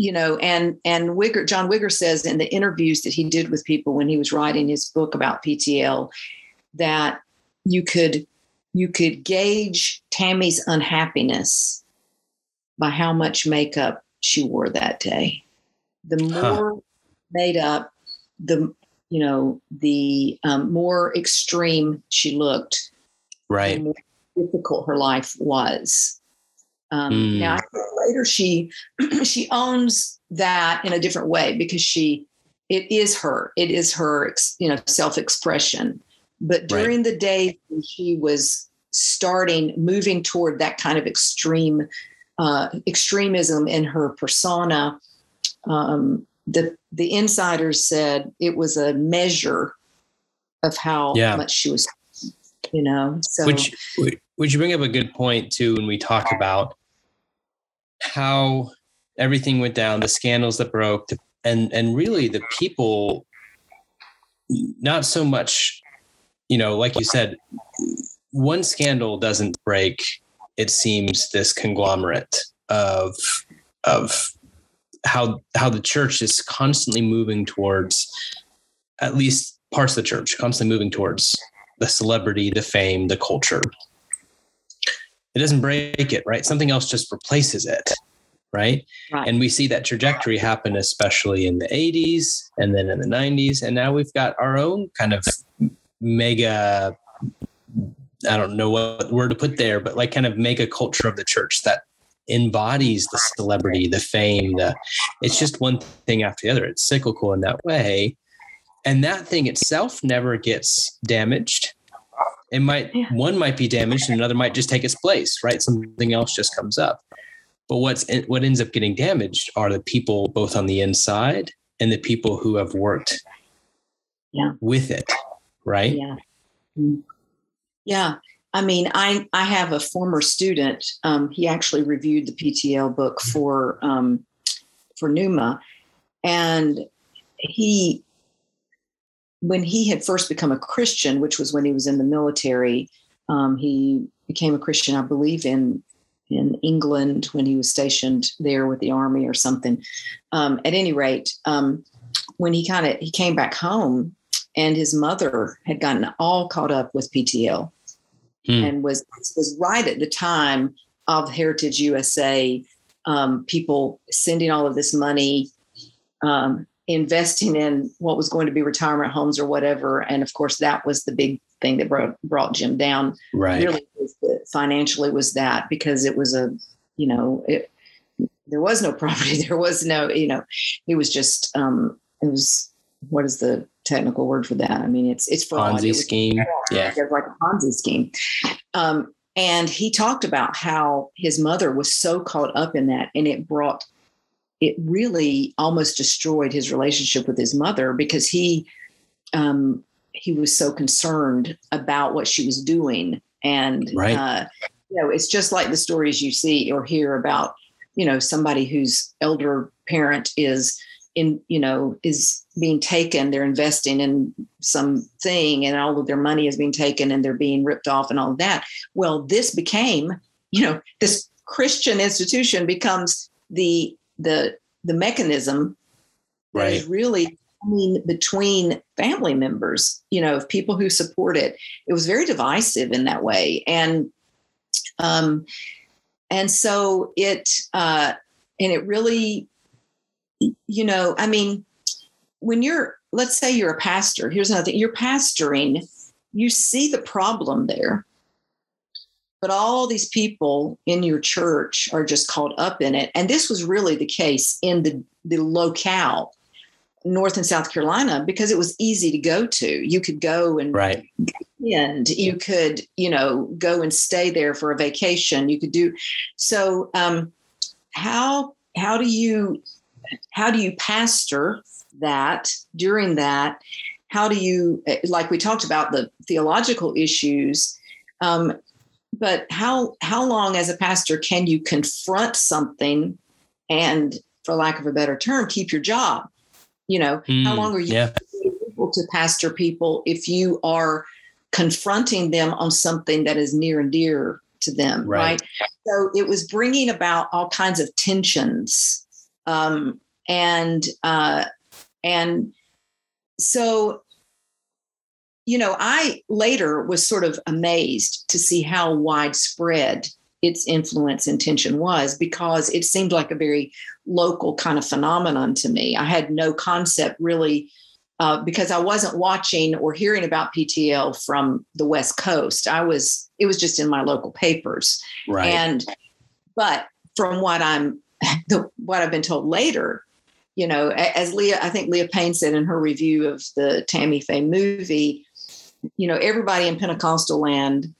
you know, and and Wigger, John Wigger says in the interviews that he did with people when he was writing his book about PTL that you could you could gauge Tammy's unhappiness by how much makeup she wore that day. The more huh. made up, the you know, the um, more extreme she looked, right? The more difficult her life was. Um, mm. Now, later she (clears throat) she owns that in a different way because she it is her it is her you know self expression. But during right. the day she was starting moving toward that kind of extreme uh, extremism in her persona, um, the the insiders said it was a measure of how yeah. much she was you know so which which you bring up a good point too when we talk about how everything went down, the scandals that broke, and and really the people, not so much, you know, like you said, one scandal doesn't break. It seems this conglomerate of of how how the church is constantly moving towards at least parts of the church constantly moving towards the celebrity the fame the culture it doesn't break it, right? Something else just replaces it. Right? right? And we see that trajectory happen, especially in the 80s and then in the 90s. And now we've got our own kind of mega, I don't know what word to put there, but like kind of mega culture of the church that embodies the celebrity, the fame, the it's just one thing after the other. It's cyclical in that way. And that thing itself never gets damaged it might yeah. one might be damaged and another might just take its place right something else just comes up but what's what ends up getting damaged are the people both on the inside and the people who have worked yeah. with it right yeah mm-hmm. yeah i mean i i have a former student um, he actually reviewed the ptl book for um, for Pneuma and he when he had first become a Christian, which was when he was in the military, um, he became a Christian, I believe, in in England when he was stationed there with the army or something. Um, at any rate, um, when he kind of he came back home, and his mother had gotten all caught up with PTL, hmm. and was was right at the time of Heritage USA, um, people sending all of this money um, investing in what was going to be retirement homes or whatever. And of course, that was the big thing that brought, brought Jim down. Right. Really, financially was that because it was a, you know, it, there was no (laughs) property. There was no, you know, it was just, um, it was, what is the technical word for that? I mean, it's, it's fraud. Ponzi scheme. Yeah. It's like a Ponzi scheme. Um, and he talked about how his mother was so caught up in that and it brought it really almost destroyed his relationship with his mother because he um, he was so concerned about what she was doing and right. uh, you know it's just like the stories you see or hear about you know somebody whose elder parent is in you know is being taken they're investing in something and all of their money is being taken and they're being ripped off and all of that well this became you know this christian institution becomes the the the mechanism right. is really coming between family members, you know, of people who support it. It was very divisive in that way. And um and so it uh and it really you know, I mean, when you're let's say you're a pastor, here's another thing, you're pastoring, you see the problem there but all these people in your church are just caught up in it. And this was really the case in the, the locale, North and South Carolina, because it was easy to go to. You could go and right. and you could, you know, go and stay there for a vacation. You could do so. Um, how how do you how do you pastor that during that? How do you like we talked about the theological issues? Um, but how how long as a pastor can you confront something and for lack of a better term keep your job you know mm, how long are you yeah. able to pastor people if you are confronting them on something that is near and dear to them right, right? so it was bringing about all kinds of tensions Um, and uh, and so you know i later was sort of amazed to see how widespread its influence and tension was because it seemed like a very local kind of phenomenon to me. I had no concept really uh, because i wasn't watching or hearing about ptl from the west coast. I was it was just in my local papers. Right. and but from what i'm (laughs) the, what i've been told later you know as leah i think leah payne said in her review of the tammy faye movie you know everybody in pentecostal land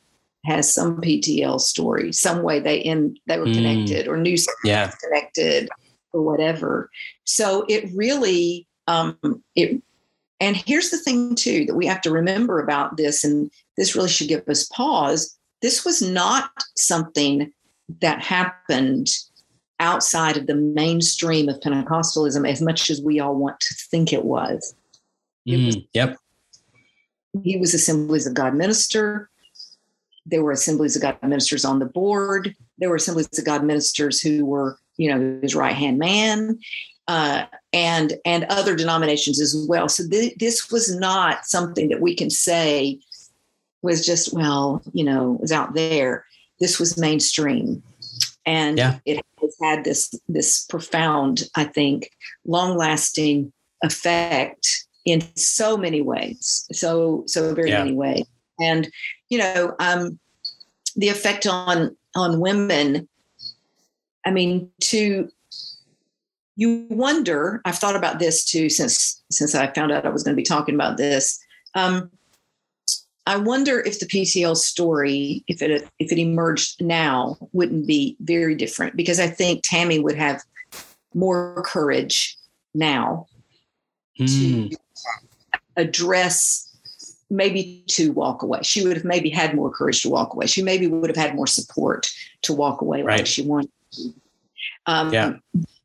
has some ptl story some way they in they were Mm. connected or knew someone yeah. was connected or whatever so it really um it and here's the thing too that we have to remember about this and this really should give us pause this was not something that happened outside of the mainstream of pentecostalism as much as we all want to think it was Mm, yep. He was assemblies of god minister. There were assemblies of god ministers on the board. There were assemblies of god ministers who were you know his right hand man uh, and and other denominations as well. So th- this was not something that we can say was just well you know was out there. This was mainstream. And Yeah. it has had this this profound i think long lasting effect in so many ways so so very Yeah. many ways. And you know um the effect on on women i mean to you wonder i've thought about this too since since i found out i was going to be talking about this. Um i wonder if the ptl story if it if it emerged now wouldn't be very different because i think tammy would have more courage now Mm, to address maybe to walk away. She would have maybe had more courage to walk away. She maybe would have had more support to walk away like she wanted. Um, Yeah.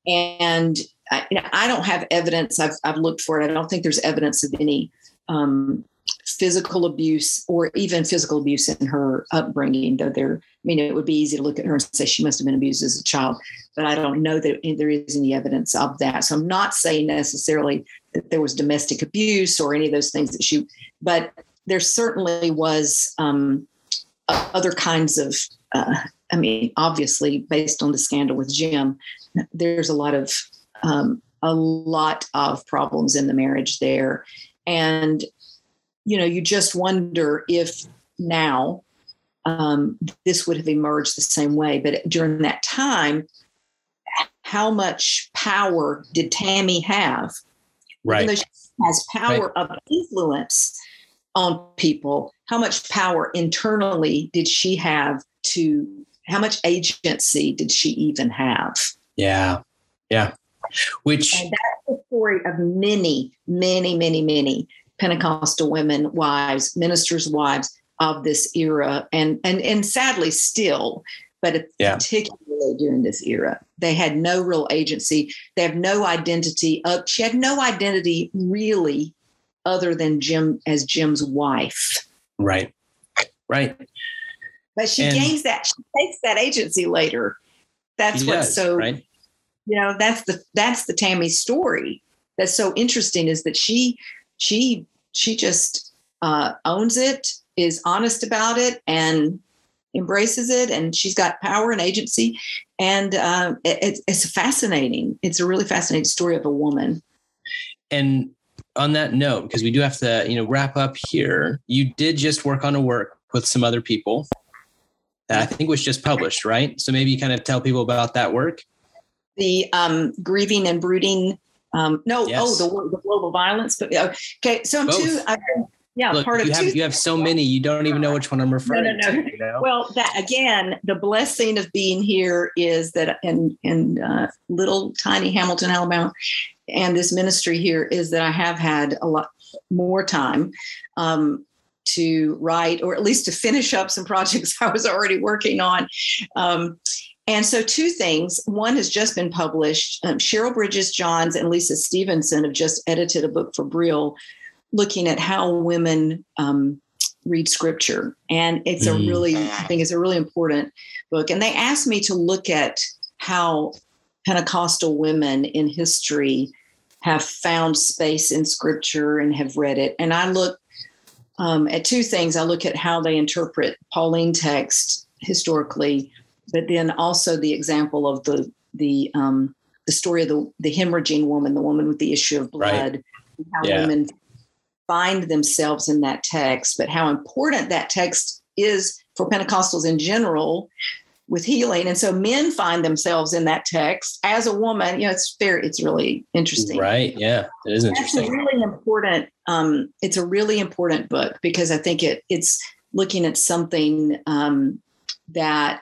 And I, you know, I don't have evidence. I've, I've looked for it. I don't think there's evidence of any um, physical abuse or even physical abuse in her upbringing. Though there, I mean, it would be easy to look at her and say she must have been abused as a child, but I don't know that there is any evidence of that. So I'm not saying necessarily there was domestic abuse or any of those things that she, but there certainly was um, other kinds of. Uh, I mean, obviously, based on the scandal with Jim, there's a lot of um, a lot of problems in the marriage there, and you know, you just wonder if now um, this would have emerged the same way. But during that time, how much power did Tammy have? Right. Even though she has power of influence on people, how much power internally did she have to? How much agency did she even have? Yeah. Yeah. Which And that's the story of many, many, many, many Pentecostal women, wives, ministers' wives of this era, and and and sadly still, but Yeah. particularly during this era, they had no real agency. They have no identity. Of, she had no identity really, other than Jim as Jim's wife. right. Right. But she And- gains that. She takes that agency later. That's what's does, so right. you know that's the that's the tammy story that's so interesting is that she she she just uh, owns it is honest about it and embraces it and she's got power and agency and uh, it, it's, fascinating it's a really fascinating story of a woman And on that note, because we do have to, you know, wrap up here, you did just work on a work with some other people that I think was just published, right? So maybe you kind of tell people about that work. the um, grieving and brooding um, no Yes. oh the, the global violence but okay so i'm Both. two I've been, yeah Look, part of you have you have so many, you don't even know which one I'm referring no. to. You know? Well, that again, the blessing of being here is that in in uh, little tiny Hamilton, Alabama, and this ministry here is that I have had a lot more time um, to write, or at least to finish up some projects (laughs) I was already working on. Um, and so, two things. One has just been published. Um, Cheryl Bridges Johns and Lisa Stephenson have just edited a book for Brill, looking at how women um, read scripture and it's a Mm. really i think it's a really important book and they asked me to look at how Pentecostal women in history have found space in scripture and have read it. And I look um, at two things. I look at how they interpret Pauline text historically, but then also the example of the the um, the story of the the hemorrhaging woman, the woman with the issue of blood, Right. how Yeah. women find themselves in that text, but how important that text is for Pentecostals in general with healing. And so men find themselves in that text as a woman. You know, it's very, it's really interesting. Right. Yeah. It is interesting. really important. Um, it's a really important book because I think it it's looking at something um, that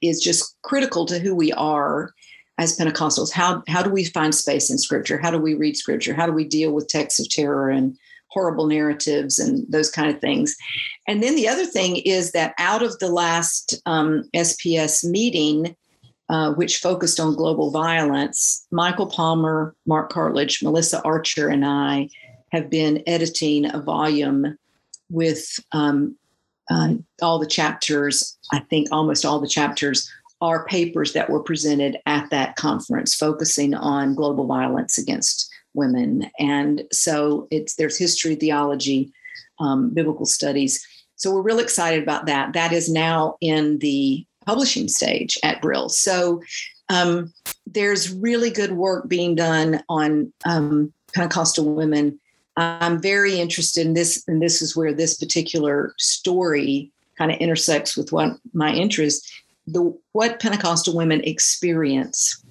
is just critical to who we are as Pentecostals. How how do we find space in Scripture? How do we read Scripture? How do we deal with texts of terror and horrible narratives and those kind of things? And then the other thing is that out of the last um, SPS meeting, uh, which focused on global violence, Michael Palmer, Mark Cartledge, Melissa Archer, and I have been editing a volume with um, uh, all the chapters. I think almost all the chapters are papers that were presented at that conference, focusing on global violence against women. And so it's there's history, theology, um, biblical studies. So we're real excited about that. That is now in the publishing stage at Brill. So um, there's really good work being done on um, Pentecostal women. I'm very interested in this, and this is where this particular story kind of intersects with what my interest. The what Pentecostal women experience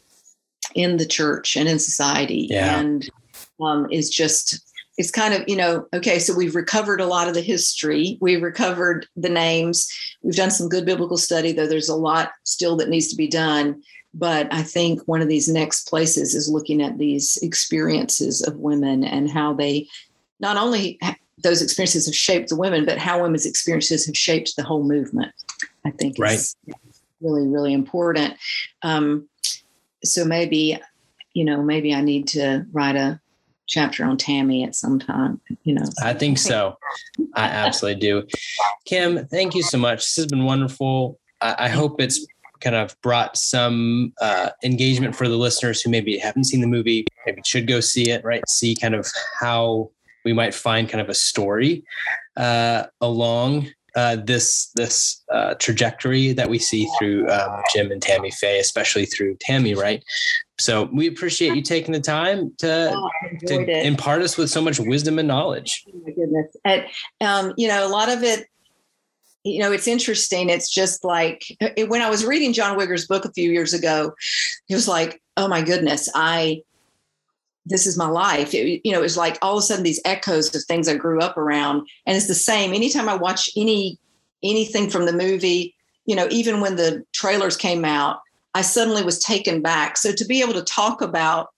in the church and in society, Yeah. and um, is just it's kind of you know okay so we've recovered a lot of the history we've recovered the names we've done some good biblical study though there's a lot still that needs to be done but i think one of these next places is looking at these experiences of women and how they not only those experiences have shaped the women but how women's experiences have shaped the whole movement i think Right. is really really important um, so maybe you know maybe i need to write a chapter on tammy at some time you know I think so. I absolutely do. Kim, thank you so much. This has been wonderful. I, I hope it's kind of brought some uh, engagement for the listeners who maybe haven't seen the movie, maybe should go see it, right? See kind of how we might find kind of a story uh, along uh, this this uh, trajectory that we see through um, Jim and Tammy Faye, especially through Tammy, right? So we appreciate you taking the time to Oh, to it. impart us with so much wisdom and knowledge. Oh my goodness. And, um, you know, a lot of it, you know, it's interesting. It's just like it, when I was reading John Wigger's book a few years ago, it was like, oh my goodness, I, this is my life. It, you know, it was like all of a sudden these echoes of things I grew up around. And it's the same. Anytime I watch any, anything from the movie, you know, even when the trailers came out, I suddenly was taken back. So to be able to talk about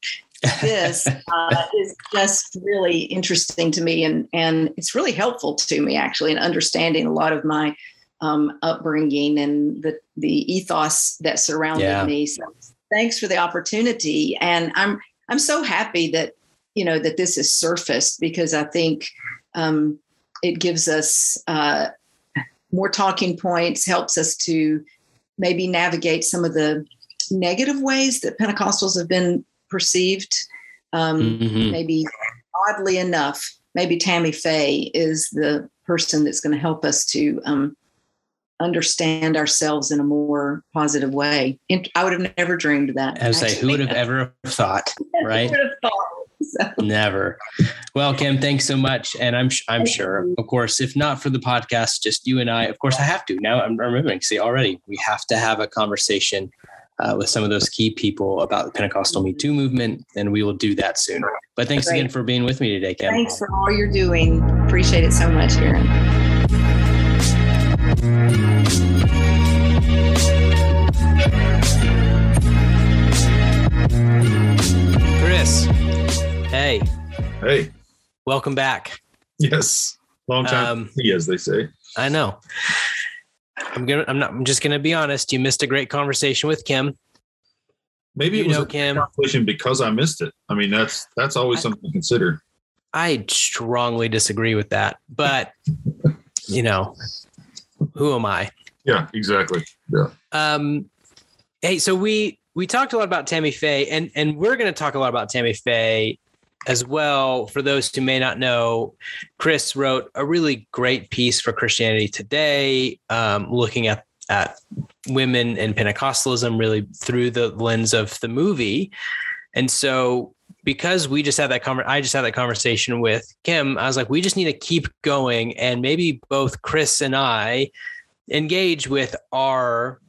this (laughs) uh, is just really interesting to me and and it's really helpful to me actually in understanding a lot of my um, upbringing and the the ethos that surrounded Yeah. me so thanks for the opportunity and i'm i'm so happy that you know that this is surfaced because i think um, it gives us uh, more talking points helps us to maybe navigate some of the negative ways that pentecostals have been perceived um, Mhm. maybe oddly enough, maybe Tammy Faye is the person that's going to help us to um, understand ourselves in a more positive way. And I would have never dreamed of that. I would say, who would have ever thought, (laughs) right? Who would have thought? So, Never. Well, Kim, thanks so much, and I'm I'm sure, of course, if not for the podcast, just you and I. Of course, I have to now. I'm remembering. See, already we have to have a conversation uh, with some of those key people about the Pentecostal Me Too movement, and we will do that soon. But thanks Great. again for being with me today, Kim. thanks for all you're doing. Appreciate it so much, Aaron. Chris, hey, Hey, welcome back. yes, long time, Um, as they say. I know. I'm gonna. I'm not. I'm just gonna be honest. You missed a great conversation with Kim. Maybe it was know, a Kim. conversation because I missed it. I mean, that's that's always I- something to consider. I strongly disagree with that, but you know, who am I? Yeah, exactly. Yeah, Um, hey, so we we talked a lot about Tammy Faye, and and we're going to talk a lot about Tammy Faye as well. For those who may not know, Chris wrote a really great piece for Christianity Today, um, looking at at women and Pentecostalism really through the lens of the movie. And so because we just had that conver- I just had that conversation with Kim, I was like, we just need to keep going and maybe both Chris and I engage with our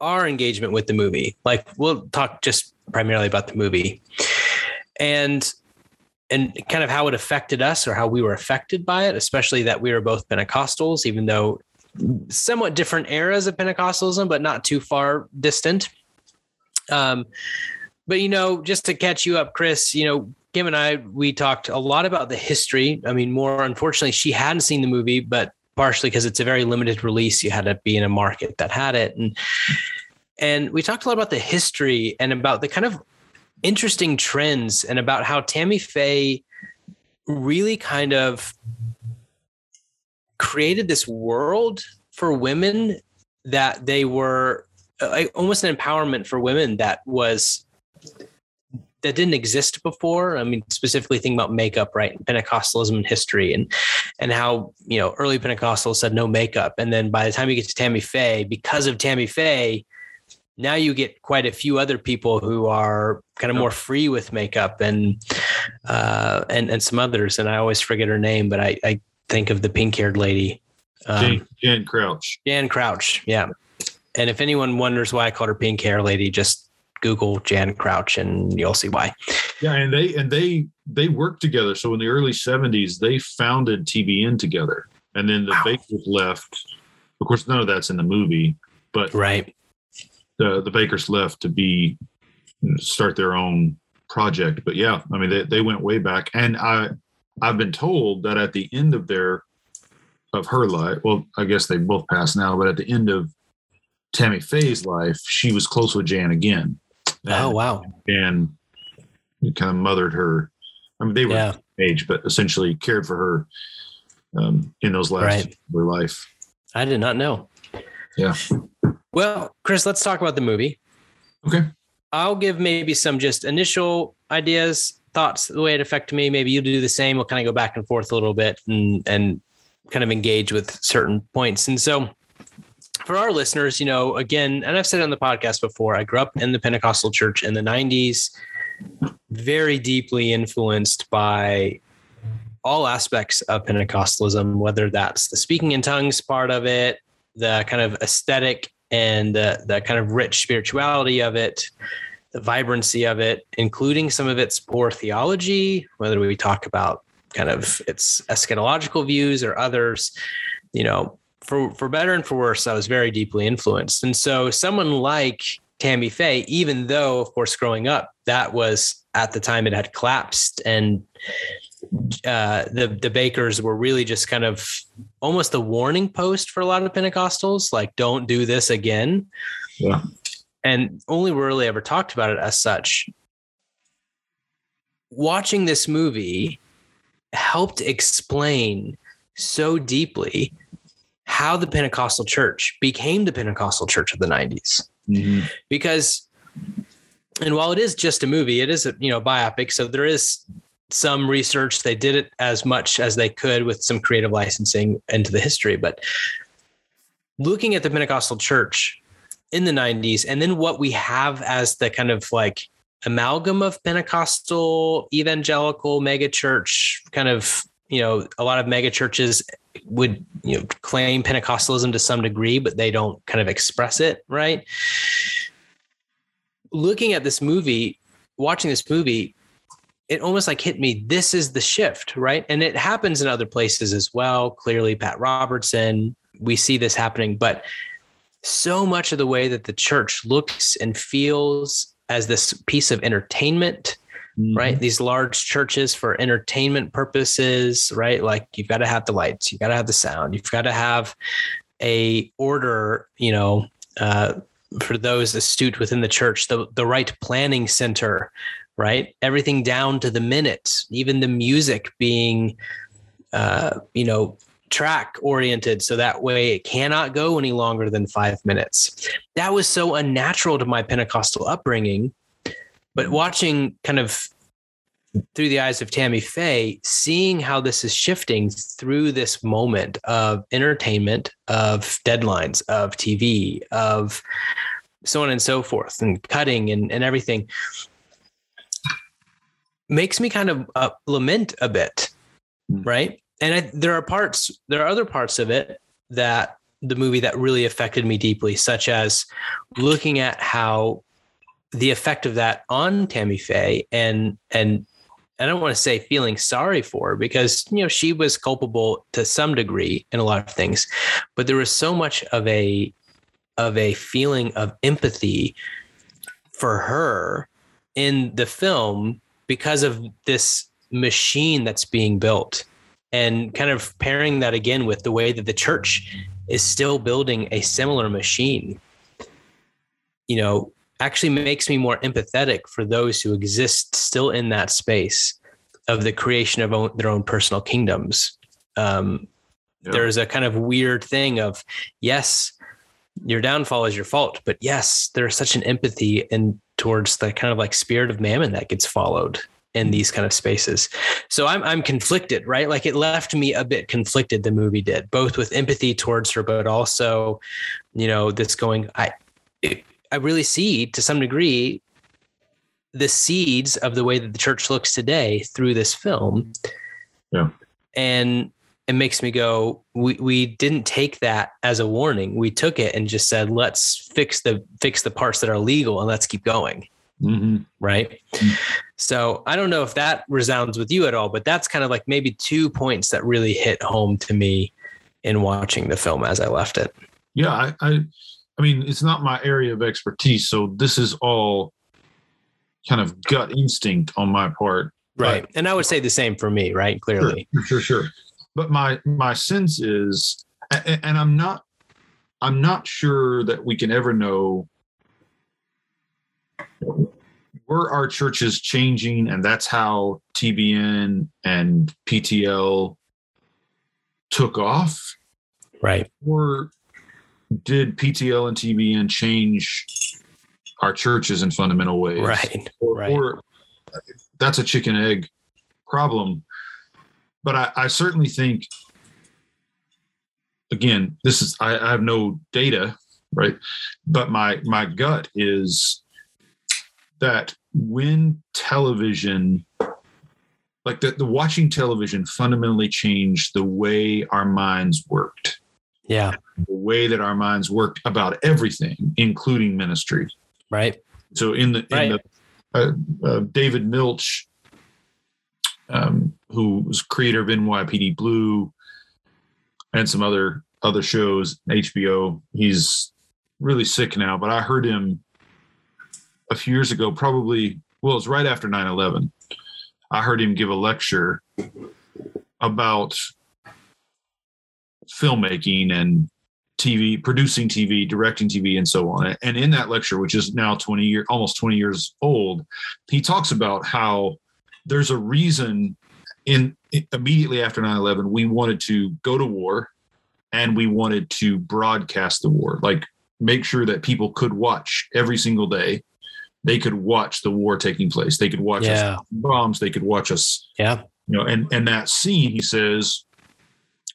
our engagement with the movie. Like we'll talk just primarily about the movie. And and kind of how it affected us or how we were affected by it, especially that we were both Pentecostals, even though somewhat different eras of Pentecostalism, but not too far distant. Um, but you know, just to catch you up, Chris, you know, Kim and I, we talked a lot about the history. I mean, more unfortunately, she hadn't seen the movie, but partially because it's a very limited release, you had to be in a market that had it, and and we talked a lot about the history and about the kind of interesting trends and about how Tammy Faye really kind of created this world for women that they were like almost an empowerment for women that was that didn't exist before. I mean, specifically thinking about makeup, right? Pentecostalism and history and and how, you know, early Pentecostals said no makeup. And then by the time you get to Tammy Faye, because of Tammy Faye, now you get quite a few other people who are kind of more free with makeup and uh and and some others. And I always forget her name, but I, I think of the pink haired lady. Um, Jan, Jan Crouch. Jan Crouch. Yeah. And if anyone wonders why I called her pink hair lady, just Google Jan Crouch and you'll see why. Yeah, and they and they they worked together. So in the early '70s, they founded TBN together, and then the Wow. Bakkers left. Of course, none of that's in the movie, but Right. the the Bakkers left to be start their own project. But yeah, I mean they, they went way back, and I I've been told that at the end of their of her life, well, I guess they both passed now, but at the end of Tammy Faye's life, she was close with Jan again. Oh, wow. and kind of mothered her. I mean, they were Yeah. age, but essentially cared for her um, in those last Right. of her life. I did not know. Yeah. Well, Chris, let's talk about the movie. Okay. I'll give maybe some just initial ideas, thoughts, the way it affected me. Maybe you do the same. We'll kind of go back and forth a little bit and and kind of engage with certain points. And so for our listeners, you know, again, and I've said on the podcast before, I grew up in the Pentecostal church in the 90s, very deeply influenced by all aspects of Pentecostalism, whether that's the speaking in tongues part of it, the kind of aesthetic and the, the kind of rich spirituality of it, the vibrancy of it, including some of its poor theology, whether we talk about kind of its eschatological views or others, you know, for, for better and for worse, I was very deeply influenced. And so someone like Tammy Faye, even though, of course, growing up, that was at the time it had collapsed and uh, the the Bakkers were really just kind of almost a warning post for a lot of Pentecostals, like don't do this again. Yeah. And only really ever talked about it as such. Watching this movie helped explain so deeply how the Pentecostal church became the Pentecostal church of the 90s Mhm. because and while it is just a movie it is a you know biopic so there is some research they did it as much as they could with some creative licensing into the history but looking at the pentecostal church in the 90s and then what we have as the kind of like amalgam of pentecostal evangelical mega church kind of you know a lot of mega churches would you know claim pentecostalism to some degree but they don't kind of express it right? Looking at this movie watching this movie it almost like hit me this is the shift right? And it happens in other places as well. Clearly pat robertson we see this happening. But so much of the way that the church looks and feels as this piece of entertainment right these large churches for entertainment purposes right like you've got to have the lights you've got to have the sound you've got to have a order you know uh, for those astute within the church the, the right planning center right everything down to the minute even the music being uh, you know track oriented so that way it cannot go any longer than five minutes. That was so unnatural to my Pentecostal upbringing. But watching kind of through the eyes of Tammy Faye, seeing how this is shifting through this moment of entertainment, of deadlines, of TV, of so on and so forth, and cutting and, and everything, makes me kind of uh, lament a bit, Mm. right? And I, there are parts, there are other parts of it that the movie that really affected me deeply, such as looking at how the effect of that on Tammy Faye and and I don't want to say feeling sorry for her because you know she was culpable to some degree in a lot of things, but there was so much of a of a feeling of empathy for her in the film because of this machine that's being built and kind of pairing that again with the way that the church is still building a similar machine. You know actually makes me more empathetic for those who exist still in that space of the creation of own, their own personal kingdoms. Um, Yeah. there's a kind of weird thing of yes your downfall is your fault but yes there's such an empathy and towards the kind of like spirit of mammon that gets followed in these kind of spaces. So i'm i'm conflicted right? Like it left me a bit conflicted the movie did both with empathy towards her but also you know this going i it, i really see to some degree the seeds of the way that the church looks today through this film. Yeah. and it makes me go we we didn't take that as a warning. We took it and just said let's fix the fix the parts that are legal and let's keep going. Mhm. right? So i don't know if that resounds with you at all but that's kind of like maybe two points that really hit home to me in watching the film as i left it. Yeah, I, I, I mean, it's not my area of expertise, so this is all kind of gut instinct on my part. right and i would say the same for me right clearly Sure, sure, sure. But my my sense is, and I'm not, I'm not sure that we can ever know. Were our churches changing, and that's how TBN and PTL took off, right or did PTL and TBN change our churches in fundamental ways? right or, Right. or that's a chicken egg problem. But I, I certainly think, again, this is I, I have no data, right? But my my gut is that when television, like the, the watching television, fundamentally changed the way our minds worked, yeah the way that our minds worked about everything, including ministry. right So in the, in Right. the uh, uh, David Milch, um, who was creator of NYPD Blue and some other other shows, HBO. He's really sick now, but I heard him a few years ago, probably well, it was right after 9-11. I heard him give a lecture about filmmaking and TV, producing TV, directing TV, and so on. And in that lecture, which is now 20 years, almost 20 years old, he talks about how there's a reason in immediately after 9-11, we wanted to go to war and we wanted to broadcast the war, like make sure that people could watch every single day. They could watch the war taking place. They could watch Yeah. us bombs. They could watch us yeah you know and and that scene he says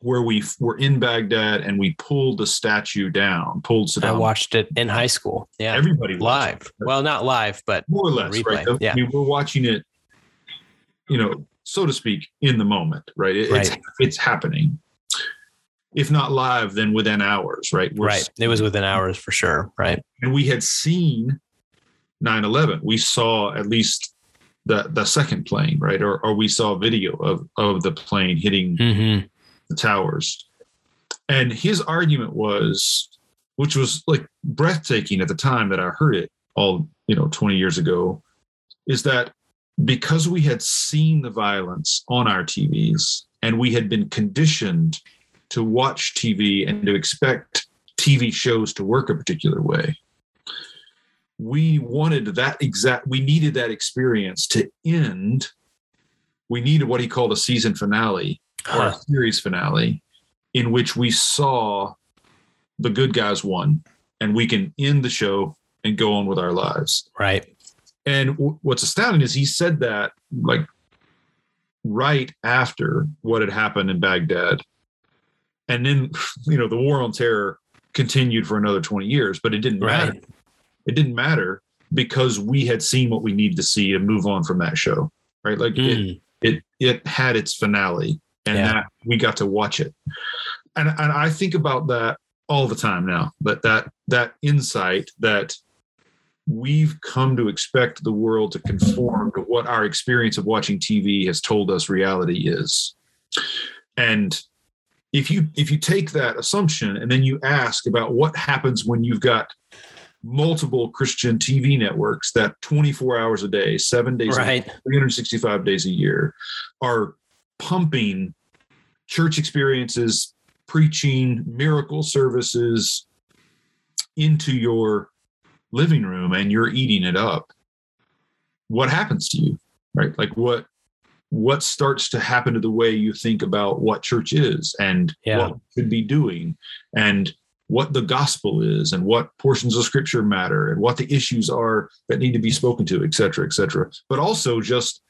where we were in baghdad and we pulled the statue down pulled i watched it in high school. Yeah. Everybody live. Well not live but more or less replay, right yeah. we were watching it you know so to speak in the moment right, It- it's Right. it's happening. If not live then within hours right? We're right. It was within hours for sure. Right. And we had seen 9-11 we saw at least the the second plane right? Or, or we saw video of of the plane hitting mm-hmm. The towers. And his argument was, which was like breathtaking at the time that I heard it all, you know, 20 years ago, is that because we had seen the violence on our TVs and we had been conditioned to watch TV and to expect TV shows to work a particular way, we wanted that exact, we needed that experience to end. We needed what he called a season finale or a series finale in which we saw the good guys won and we can end the show and go on with our lives. Right. And w- what's astounding is he said that like right after what had happened in Baghdad. And then, you know, the war on terror continued for another 20 years, but it didn't matter. It didn't matter because we had seen what we needed to see to move on from that show. Right. Like it, Mm. it it had its finale and Yeah. that we got to watch it. And and I think about that all the time now. But that that insight that we've come to expect the world to conform to what our experience of watching TV has told us reality is. And if you if you take that assumption and then you ask about what happens when you've got multiple Christian TV networks that 24 hours a day, 7 days a Right. 365 days a year are pumping church experiences, preaching, miracle services into your living room and you're eating it up. What happens to you? Right? Like what what starts to happen to the way you think about what church is and Yeah. what should be doing and what the gospel is and what portions of scripture matter and what the issues are that need to be spoken to, et cetera, et cetera. But also just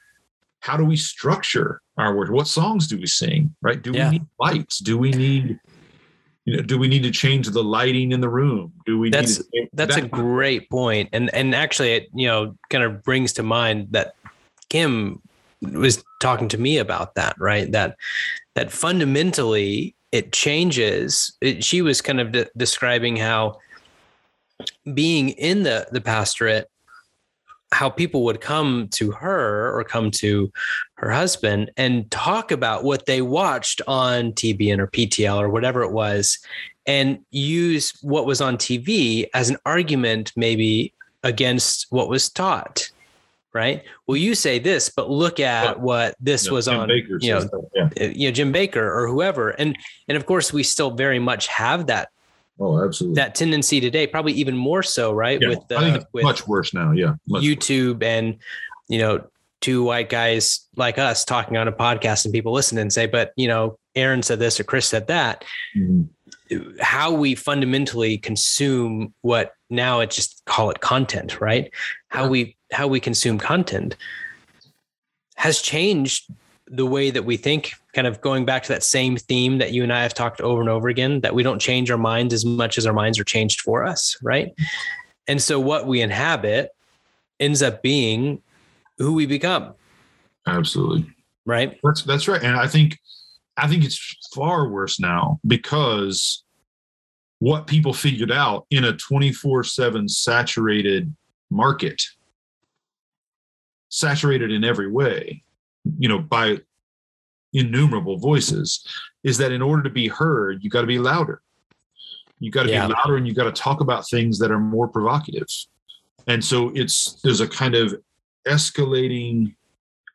how do we structure our words? What songs do we sing? Right? Do Yeah. we need lights? Do we need, you know, do we need to change the lighting in the room? Do we That's- need to, That's a that- great point, and and actually, it you know kind of brings to mind that Kim was talking to me about that, right? That that fundamentally it changes. It, she was kind of de- describing how being in the the pastorate, how people would come to her or come to her husband and talk about what they watched on TBN or PTL or whatever it was, and use what was on TV as an argument, maybe against what was taught. Right. Well, you say this, but look at what this Yeah, was Tim on. Bakker you know, yeah. uh, you know Jim Bakker or whoever, and and of course we still very much have that Oh, absolutely. that tendency today, probably even more so, right? yeah. With think uh, with much worse now. Yeah. Much worse. YouTube and you know two white guys like us talking on a podcast and people listen and say, but you know Aaron said this or Chris said that. Mhm. How we fundamentally consume what now it just call it content, right? How we how we consume content has changed the way that we think kind of going back to that same theme that you and I have talked over and over again that we don't change our minds as much as our minds are changed for us, right? And so what we inhabit ends up being who we become, Absolutely. right? That's that's right. And I think I think it's far worse now because what people figured out in a 24/7 saturated market saturated in every way, you know, by innumerable voices is that in order to be heard, you got to be louder. You got to Yeah. be louder and you got to talk about things that are more provocative. And so it's there's a kind of escalating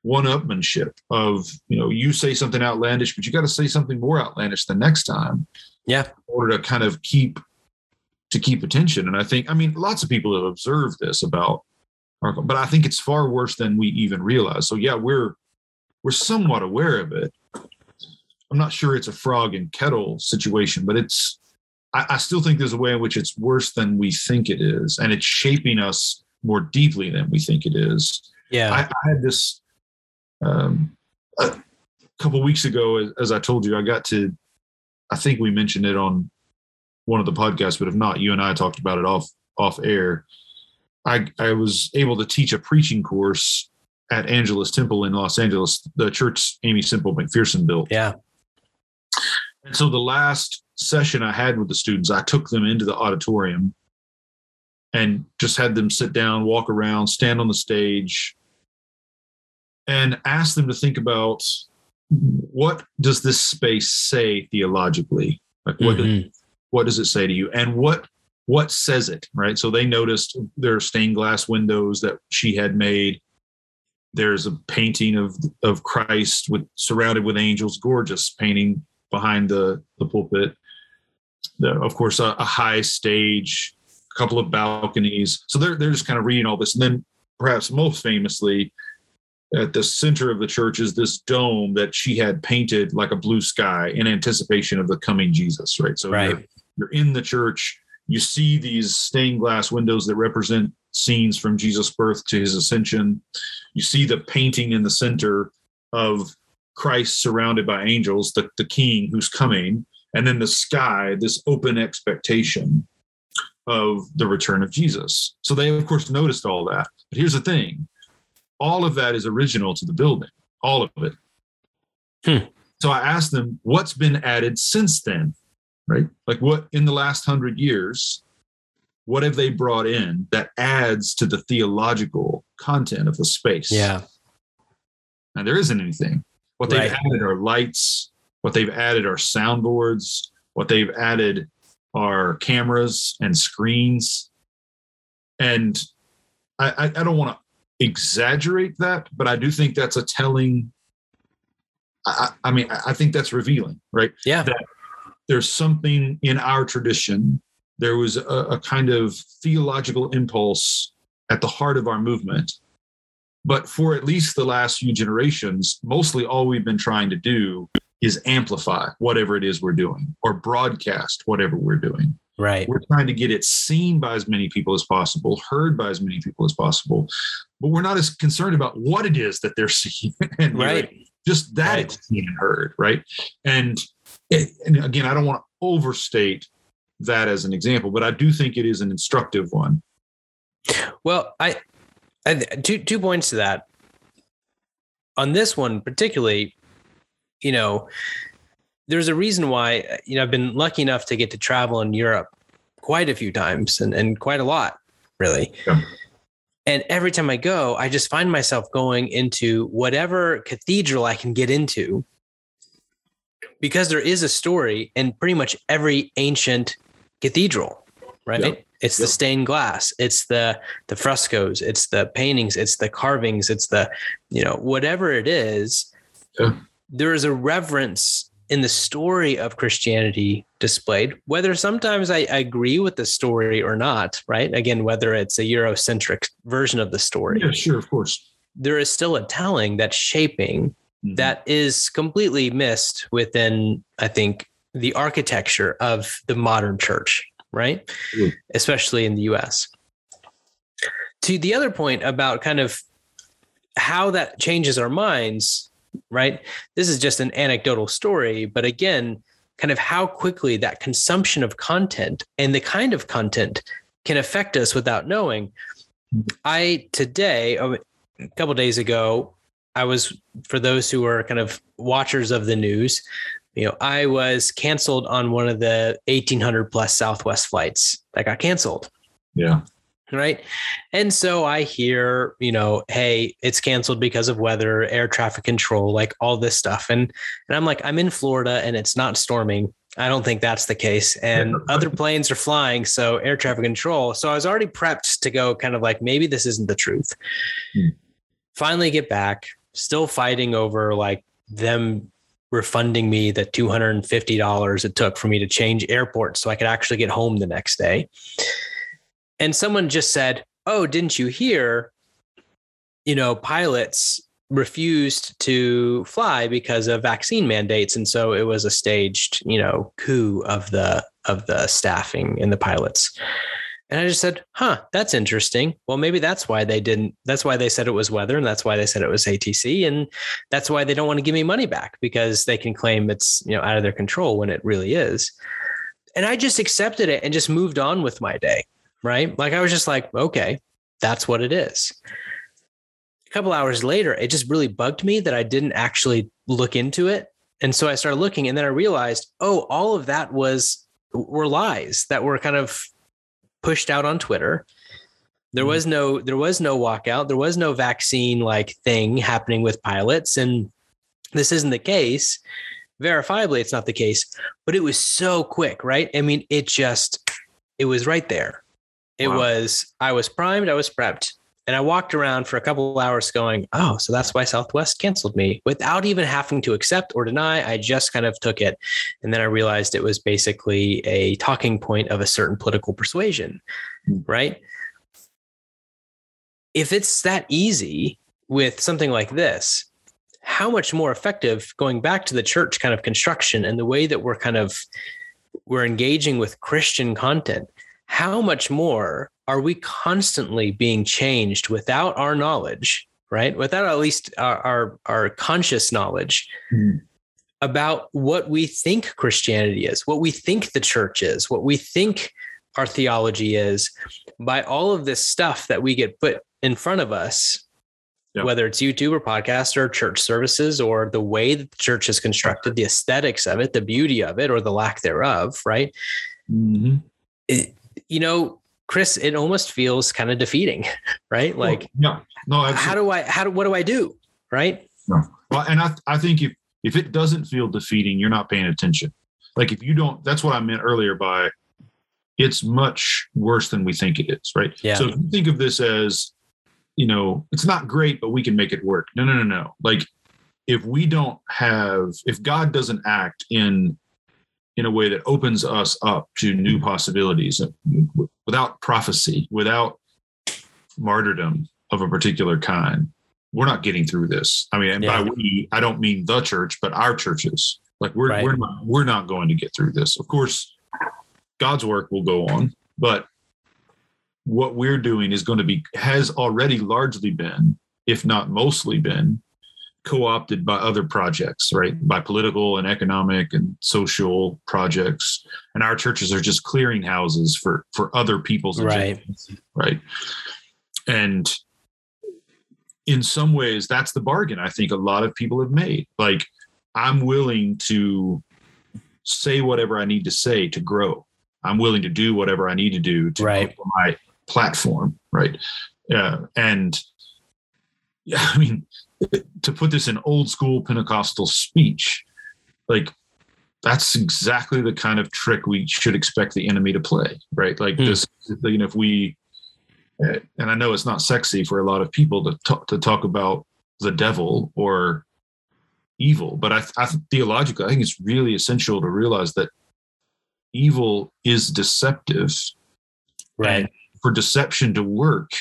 one-upmanship of you know you say something outlandish but you got to say something more outlandish the next time Yeah. in order to kind of keep to keep attention and i think i mean lots of people have observed this about our but i think it's far worse than we even realize so yeah we're we're somewhat aware of it i'm not sure it's a frog and kettle situation but it's I, I still think there's a way in which it's worse than we think it is and it's shaping us more deeply than we think it is Yeah. I, I had this um, a couple weeks ago, as, as I told you, I got to, I think we mentioned it on one of the podcasts, but if not, you and I talked about it off off air. I I was able to teach a preaching course at Angelus Temple in Los Angeles, the church Aimee Semple McPherson built. yeah. And so the last session I had with the students, I took them into the auditorium and just had them sit down, walk around, stand on the stage, and ask them to think about what does this space say theologically? Like what does Mhm. what does it say to you and what what says it right so they noticed there are stained glass windows that she had made there's a painting of of christ with surrounded with angels gorgeous painting behind the the pulpit the, of course a, a high stage a couple of balconies so they're they're just kind of reading all this and then perhaps most famously at the center of the church is this dome that she had painted like a blue sky in anticipation of the coming Jesus, right? So Right. You're, you're in the church, you see these stained glass windows that represent scenes from Jesus' birth to his ascension. You see the painting in the center of Christ surrounded by angels, the, the king who's coming, and then the sky, this open expectation of the return of Jesus. So they, of course, noticed all that. But here's the thing all of that is original to the building, all of it. Hmm. So I asked them, what's been added since then? Right? Like, what in the last hundred years, what have they brought in that adds to the theological content of the space? Yeah. And there isn't anything. What they've Right. added are lights, what they've added are soundboards, what they've added are cameras and screens. And I, I, I don't want to exaggerate that, but I do think that's a telling. I, I mean, I I think that's revealing, right? Yeah. That there's something in our tradition. There was a, a kind of theological impulse at the heart of our movement but for at least the last few generations, mostly all we've been trying to do is amplify whatever it is we're doing or broadcast whatever we're doing. Right. We're trying to get it seen by as many people as possible, heard by as many people as possible, but we're not as concerned about what it is that they're (laughs) seeing and hearing. Right. Just that Right. it's seen and heard, right? And, eh, and again, I don't want to overstate that as an example, but I do think it is an instructive one. Well, I, I two two points to that. On this one particularly, you know, there's a reason why you know I've been lucky enough to get to travel in Europe quite a few times and and quite a lot, really. Yeah. And every time I go, I just find myself going into whatever cathedral I can get into because there is a story in pretty much every ancient cathedral, right? Yep. It's the stained glass, it's the the frescoes, it's the paintings, it's the carvings, it's the you know whatever it is. Yeah. There is a reverence in the story of Christianity displayed, whether sometimes I, I agree with the story or not, right? Again, whether it's a Eurocentric version of the story, Yeah, sure, of course. there is still a telling that's shaping Mhm. that is completely missed within, I think, the architecture of the modern church, right? Mm. Especially in the US. To the other point about kind of how that changes our minds, right? This is just an anecdotal story, but again, kind of how quickly that consumption of content and the kind of content can affect us without knowing. I today, a couple days ago, I was for those who are kind of watchers of the news, you know, I was canceled on one of the 1800 plus Southwest flights that got canceled. Yeah. right? And so i hear you know hey it's canceled because of weather air traffic control like all this stuff. And and i'm like i'm in florida and it's not storming. I don't think that's the case. And (laughs) other planes are flying so air traffic control. So i was already prepped to go kind of like maybe this isn't the truth. Hmm. finally get back still fighting over like them refunding me the $250 it took for me to change airports so i could actually get home the next day and someone just said, "Oh, didn't you hear? You know, pilots refused to fly because of vaccine mandates, and so it was a staged, you know, coup of the of the staffing and the pilots." And I just said, "Huh, that's interesting. Well, maybe that's why they didn't. That's why they said it was weather, and that's why they said it was ATC, and that's why they don't want to give me money back because they can claim it's you know out of their control when it really is." And I just accepted it and just moved on with my day right? Like I was just like, okay, that's what it is. A couple hours later, it just really bugged me that I didn't actually look into it. And so I started looking and then I realized, oh, all of that was were lies that were kind of pushed out on Twitter. There mm-hmm. was no there was no walkout, there was no vaccine like thing happening with pilots and this isn't the case. Verifiably it's not the case, but it was so quick, right? I mean, it just it was right there. It Wow. was, I was primed, I was prepped. And I walked around for a couple of hours going, oh, so that's why Southwest canceled me without even having to accept or deny. I just kind of took it. And then I realized it was basically a talking point of a certain political persuasion, Hmm. right? If it's that easy, with something like this, how much more effective going back to the church kind of construction and the way that we're kind of we're engaging with Christian content, how much more are we constantly being changed without our knowledge, right? Without at least our our, our conscious knowledge Mhm. about what we think Christianity is, what we think the church is, what we think our theology is by all of this stuff that we get put in front of us Yeah. whether it's YouTube or podcast or church services or the way that the church is constructed, the aesthetics of it, the beauty of it, or the lack thereof, right? Mhm. It, you know, Chris, it almost feels kind of defeating, (laughs) right? Like, no, no, how do I, how do, what do I do? Right. Well, and I, I think if if it doesn't feel defeating, you're not paying attention. Like if you don't, that's what I meant earlier by it's much worse than we think it is, right? Yeah. So if you think of this as, you know, it's not great, but we can make it work. No, no, no, no. Like if we don't have, if God doesn't act in in a way that opens us up to new possibilities without prophecy, without martyrdom of a particular kind, we're not getting through this. I mean, and by we, I don't mean the church, but our churches. Like we're Right. we're not we're not going to get through this. Of course, God's work will go on, but what we're doing is going to be has already largely been, if not mostly been, co-opted by other projects, right? By political and economic and social projects. And our churches are just clearing houses for for other people's Right. agendas, right? And in some ways, that's the bargain I think a lot of people have made. Like, I'm willing to say whatever I need to say to grow. I'm willing to do whatever I need to do to Right. my platform, right? Uh, and yeah, (laughs) I mean, to put this in old school Pentecostal speech, like that's exactly the kind of trick we should expect the enemy to play, right? Like Hmm. this, you know, if we, uh, and I know it's not sexy for a lot of people to talk, to talk about the devil or evil, but I, I theologically, I think it's really essential to realize that evil is deceptive Right. and for deception to work,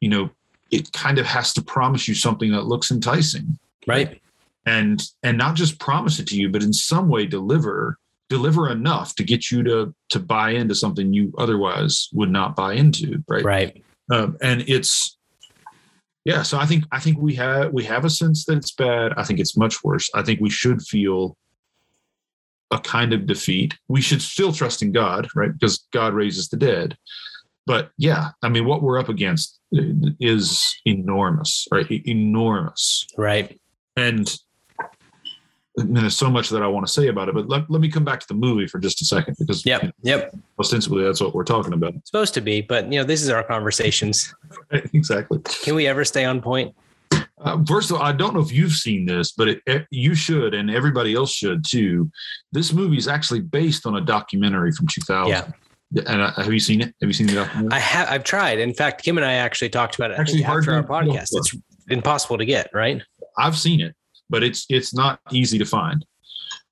you know, it kind of has to promise you something that looks enticing Right. and and not just promise it to you, but in some way deliver deliver enough to get you to to buy into something you otherwise would not buy into, right? Right. Um, and it's yeah. So I think I think we have we have a sense that it's bad. I think it's much worse. I think we should feel a kind of defeat. We should still trust in God, right? Because God raises the dead. But yeah, I mean, what we're up against is enormous, right? Enormous Right. and I mean, there's so much that I want to say about it, but let, let me come back to the movie for just a second because you Yep. know, Yep. ostensibly that's what we're talking about. Supposed to be, but you know, this is our conversations. exactly. Can we ever stay on point? Uh, first of all, I don't know if you've seen this, but it, it- you should, and everybody else should too. This movie is actually based on a documentary from 2000. Yeah. And uh, have you seen it? Have you seen the documentary? I have. I've tried. In fact, Kim and I actually talked about it Actually after our podcast. It's impossible to get. Right. I've seen it, but it's it's not easy to find.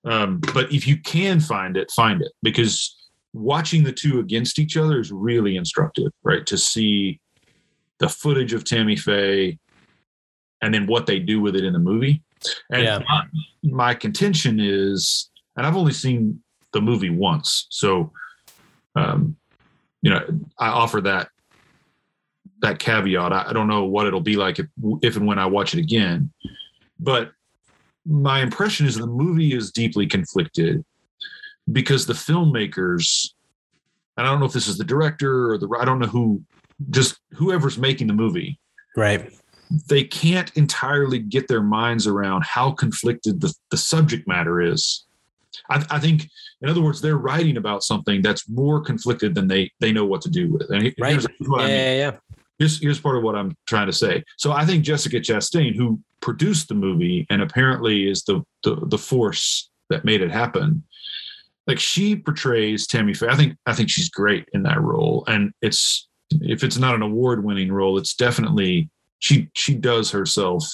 Um, but if you can find it, find it because watching the two against each other is really instructive, right? To see the footage of Tammy Faye and then what they do with it in the movie. And Yeah. my, my contention is, and I've only seen the movie once, so um, you know, I offer that that caveat. I, I don't know what it'll be like if, if and when I watch it again, but my impression is the movie is deeply conflicted because the filmmakers, and I don't know if this is the director or the I don't know who, just whoever's making the movie, Right. they can't entirely get their minds around how conflicted the, the subject matter is. I, I think, in other words, they're writing about something that's more conflicted than they they know what to do with. And Right. here's what Yeah, I mean yeah. Yeah. here's here's part of what I'm trying to say. So I think Jessica Chastain, who produced the movie and apparently is the the, the force that made it happen, like she portrays Tammy Faye. I think I think she's great in that role, and it's if it's not an award winning role, it's definitely she she does herself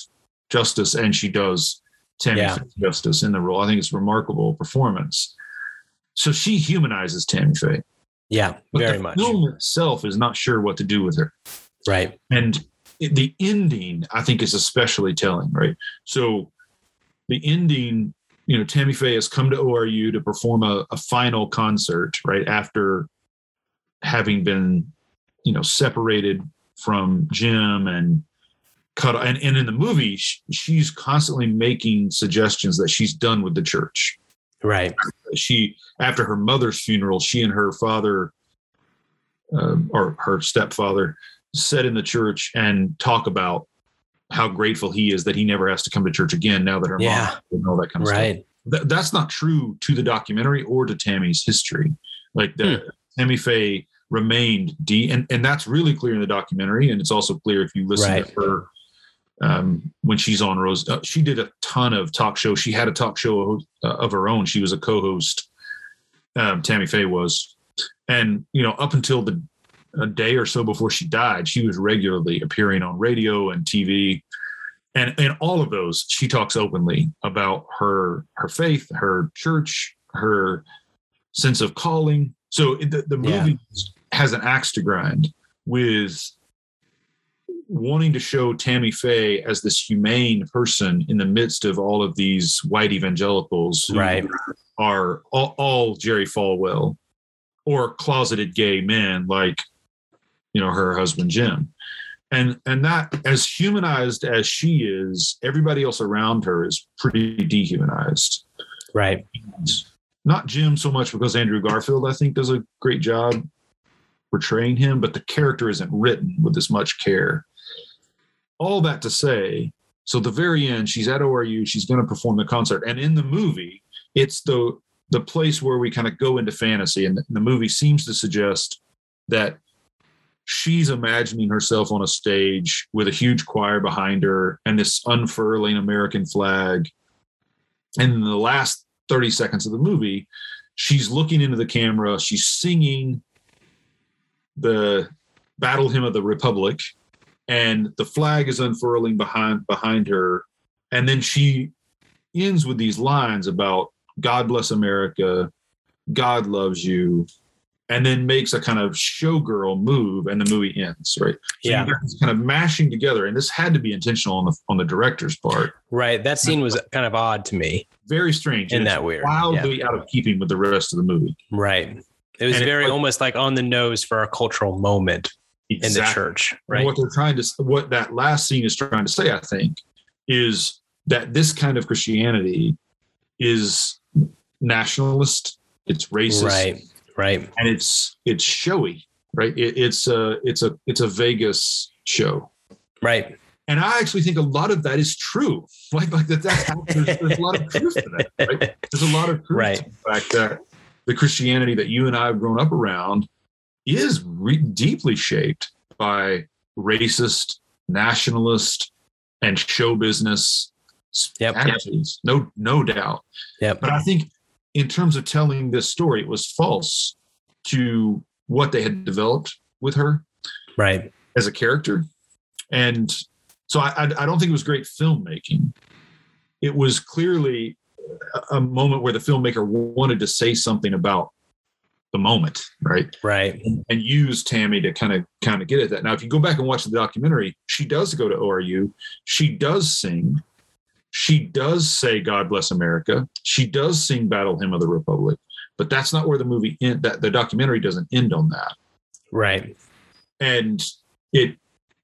justice and she does Tammy Yeah. Faye justice in the role. I think it's a remarkable performance. So she humanizes Tammy Faye, Yeah. but Very the much. film itself is not sure what to do with her Right. and the ending I think is especially telling, right? So the ending, you know, Tammy Faye has come to ORU to perform a, a final concert, right after having been, you know, separated from Jim and cut. And, and in the movie, she's constantly making suggestions that she's done with the church. Right. She, after her mother's funeral, she and her father, um, or her stepfather, sit in the church and talk about how grateful he is that he never has to come to church again now that her Yeah. mom and all that kind of Right. stuff. Th- that's not true to the documentary or to Tammy's history. Like the Hmm. Tammy Faye remained D, and and that's really clear in the documentary, and it's also clear if you listen Right. to her um, when she's on Rose. Uh, she did a ton of talk show. She had a talk show uh, of her own. She was a co-host. Um, Tammy Faye was, and you know, up until the a day or so before she died, she was regularly appearing on radio and TV. And in all of those, she talks openly about her her faith, her church, her sense of calling. So the, the Yeah. movie has an axe to grind with wanting to show Tammy Faye as this humane person in the midst of all of these white evangelicals who Right. are all, all Jerry Falwell or closeted gay men like you know her husband Jim. And and that as humanized as she is, everybody else around her is pretty dehumanized. Right. Not Jim so much because Andrew Garfield, I think, does a great job portraying him, but the character isn't written with as much care. All that to say, so the very end, she's at ORU, she's going to perform the concert, and in the movie, it's the the place where we kind of go into fantasy, and the, movie seems to suggest that she's imagining herself on a stage with a huge choir behind her and this unfurling American flag. And in the last 30 seconds of the movie, she's looking into the camera, she's singing the battle hymn of the republic and the flag is unfurling behind behind her and then she ends with these lines about god bless america god loves you and then makes a kind of showgirl move and the movie ends right so Yeah. you got this kind of mashing together and this had to be intentional on the on the director's part Right. That scene was (laughs) kind of odd to me very strange in and that weird. Yeah. wildly out of keeping with the rest of the movie Right. It was And it- very like- almost like on the nose for a cultural moment in the Exactly. church. And Right. what they're trying to what that last scene is trying to say i think is that this kind of christianity is nationalist it's racist Right. Right. and it's it's showy right it, it's a it's a it's a vegas show Right. and i actually think a lot of that is true (laughs) like like that that's there's, there's a lot of truth to that right there's a lot of truth Right. to the fact that the christianity that you and i have grown up around is re- deeply shaped by racist nationalist and show business Yep. attitudes no no doubt Yep. but I think in terms of telling this story, it was false to what they had developed with her Right. as a character. And so I, I, I don't think it was great filmmaking. It was clearly a moment where the filmmaker wanted to say something about the moment, right? Right. And use Tammy to kind of kind of get at that. Now, if you go back and watch the documentary, she does go to ORU. She does sing. She does say "God bless America." She does sing "Battle Hymn of the Republic," but that's not where the movie end. That the documentary doesn't end on that, Right. and it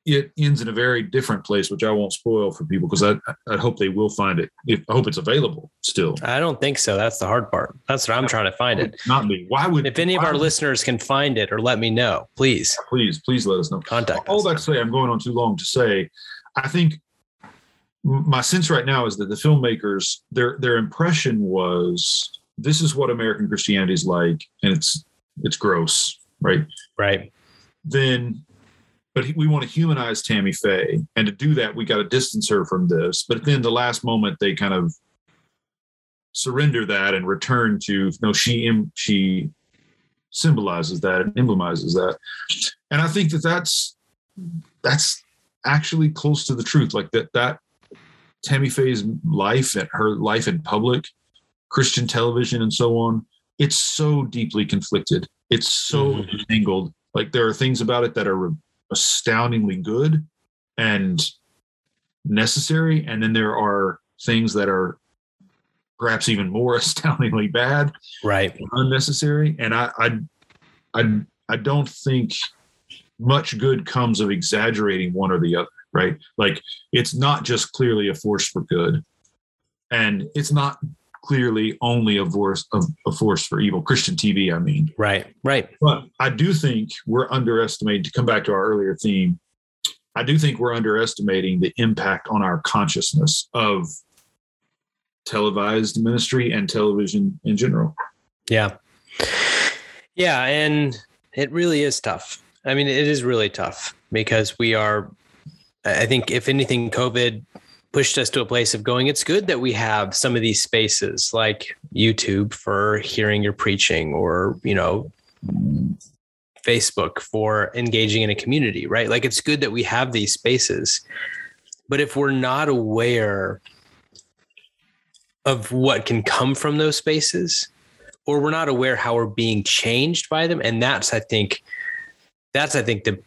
it ends in a very different place, which I won't spoil for people because I I hope they will find it. If I hope it's available still. I don't think so. That's the hard part. That's what I'm trying to find it. Not me. Why would If any of our would- listeners can find it or let me know, please please please let us know. contact all that to say, I'm going on too long to say. I think my sense right now is that the filmmakers, their their impression was this is what American Christianity is like, and it's it's gross, right? Right. Then, but we want to humanize Tammy Faye, and to do that, we got to distance her from this. But then, the last moment, they kind of surrender that and return to no, she she symbolizes that and emblemizes that, and I think that that's that's actually close to the truth. Like that that Tammy Faye's life and her life in public, Christian television, and so on. It's so deeply conflicted. It's so Mhm. entangled. Like there are things about it that are astoundingly good, and necessary, and then there are things that are perhaps even more (laughs) astoundingly bad, Right. unnecessary. And I, I, I, I don't think much good comes of exaggerating one or the other. Right? Like it's not just clearly a force for good, and it's not clearly only a force of a force for evil. Christian TV, I mean. Right. Right. But I do think we're underestimating, to come back to our earlier theme, I do think we're underestimating the impact on our consciousness of televised ministry and television in general. Yeah. Yeah. And it really is tough. I mean, it is really tough because we are, I think, if anything, COVID pushed us to a place of going, it's good that we have some of these spaces like YouTube for hearing your preaching or, you know, Facebook for engaging in a community, right? Like it's good that we have these spaces. But if we're not aware of what can come from those spaces, or we're not aware how we're being changed by them, and that's, I think, that's, I think, the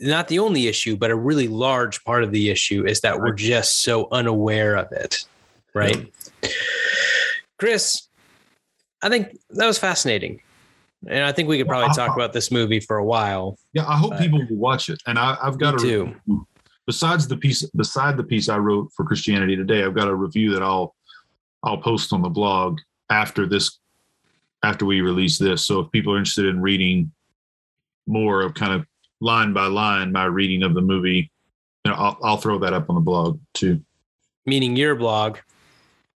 not the only issue, but a really large part of the issue is that we're just so unaware of it, right? Chris, I think that was fascinating. And I think we could probably talk about this movie for a while. Yeah, I hope people will watch it. And I, I've got a too. besides the piece beside the piece I wrote for Christianity Today, I've got a review that I'll I'll post on the blog after this after we release this. So if people are interested in reading more of kind of line by line my reading of the movie, you know, I'll, I'll throw that up on the blog too. Meaning your blog.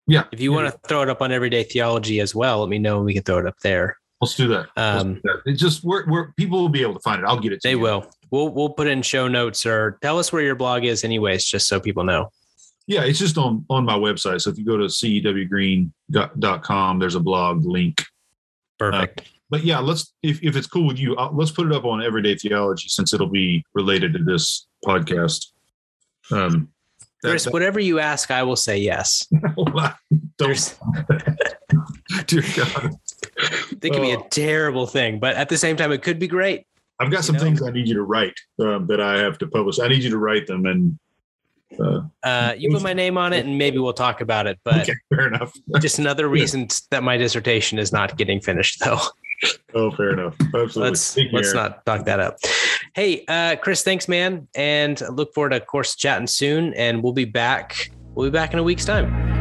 Yeah. If you want to throw it up on Everyday Theology as well, let me know and we can throw it up there. Let's do that. Let's Um, do that. It just we're, we're people will be able to find it. I'll get it. To They you. will. We'll we'll put in show notes or tell us where your blog is, anyways, just so people know. Yeah, it's just on on my website. So if you go to cewgreen.com, there's a blog link. Perfect. But yeah, let's if, if it's cool with you, uh, let's put it up on Everyday Theology since it'll be related to this podcast. Um, that- Chris, whatever you ask, I will say yes. (laughs) that- don't, (laughs) dear God, it could be a Oh. terrible thing, but at the same time, it could be great. I've got some You know? things I need you to write um, that I have to publish. I need you to write them, and uh, Uh, you put my name on it, and maybe we'll talk about it. But okay, fair enough. just another (laughs) reason that my dissertation is not getting finished, though. Oh, fair enough. Absolutely. let's let's not talk that up. Hey, uh, Chris, thanks, man, and I look forward to, of course, chatting soon. And we'll be back. We'll be back in a week's time.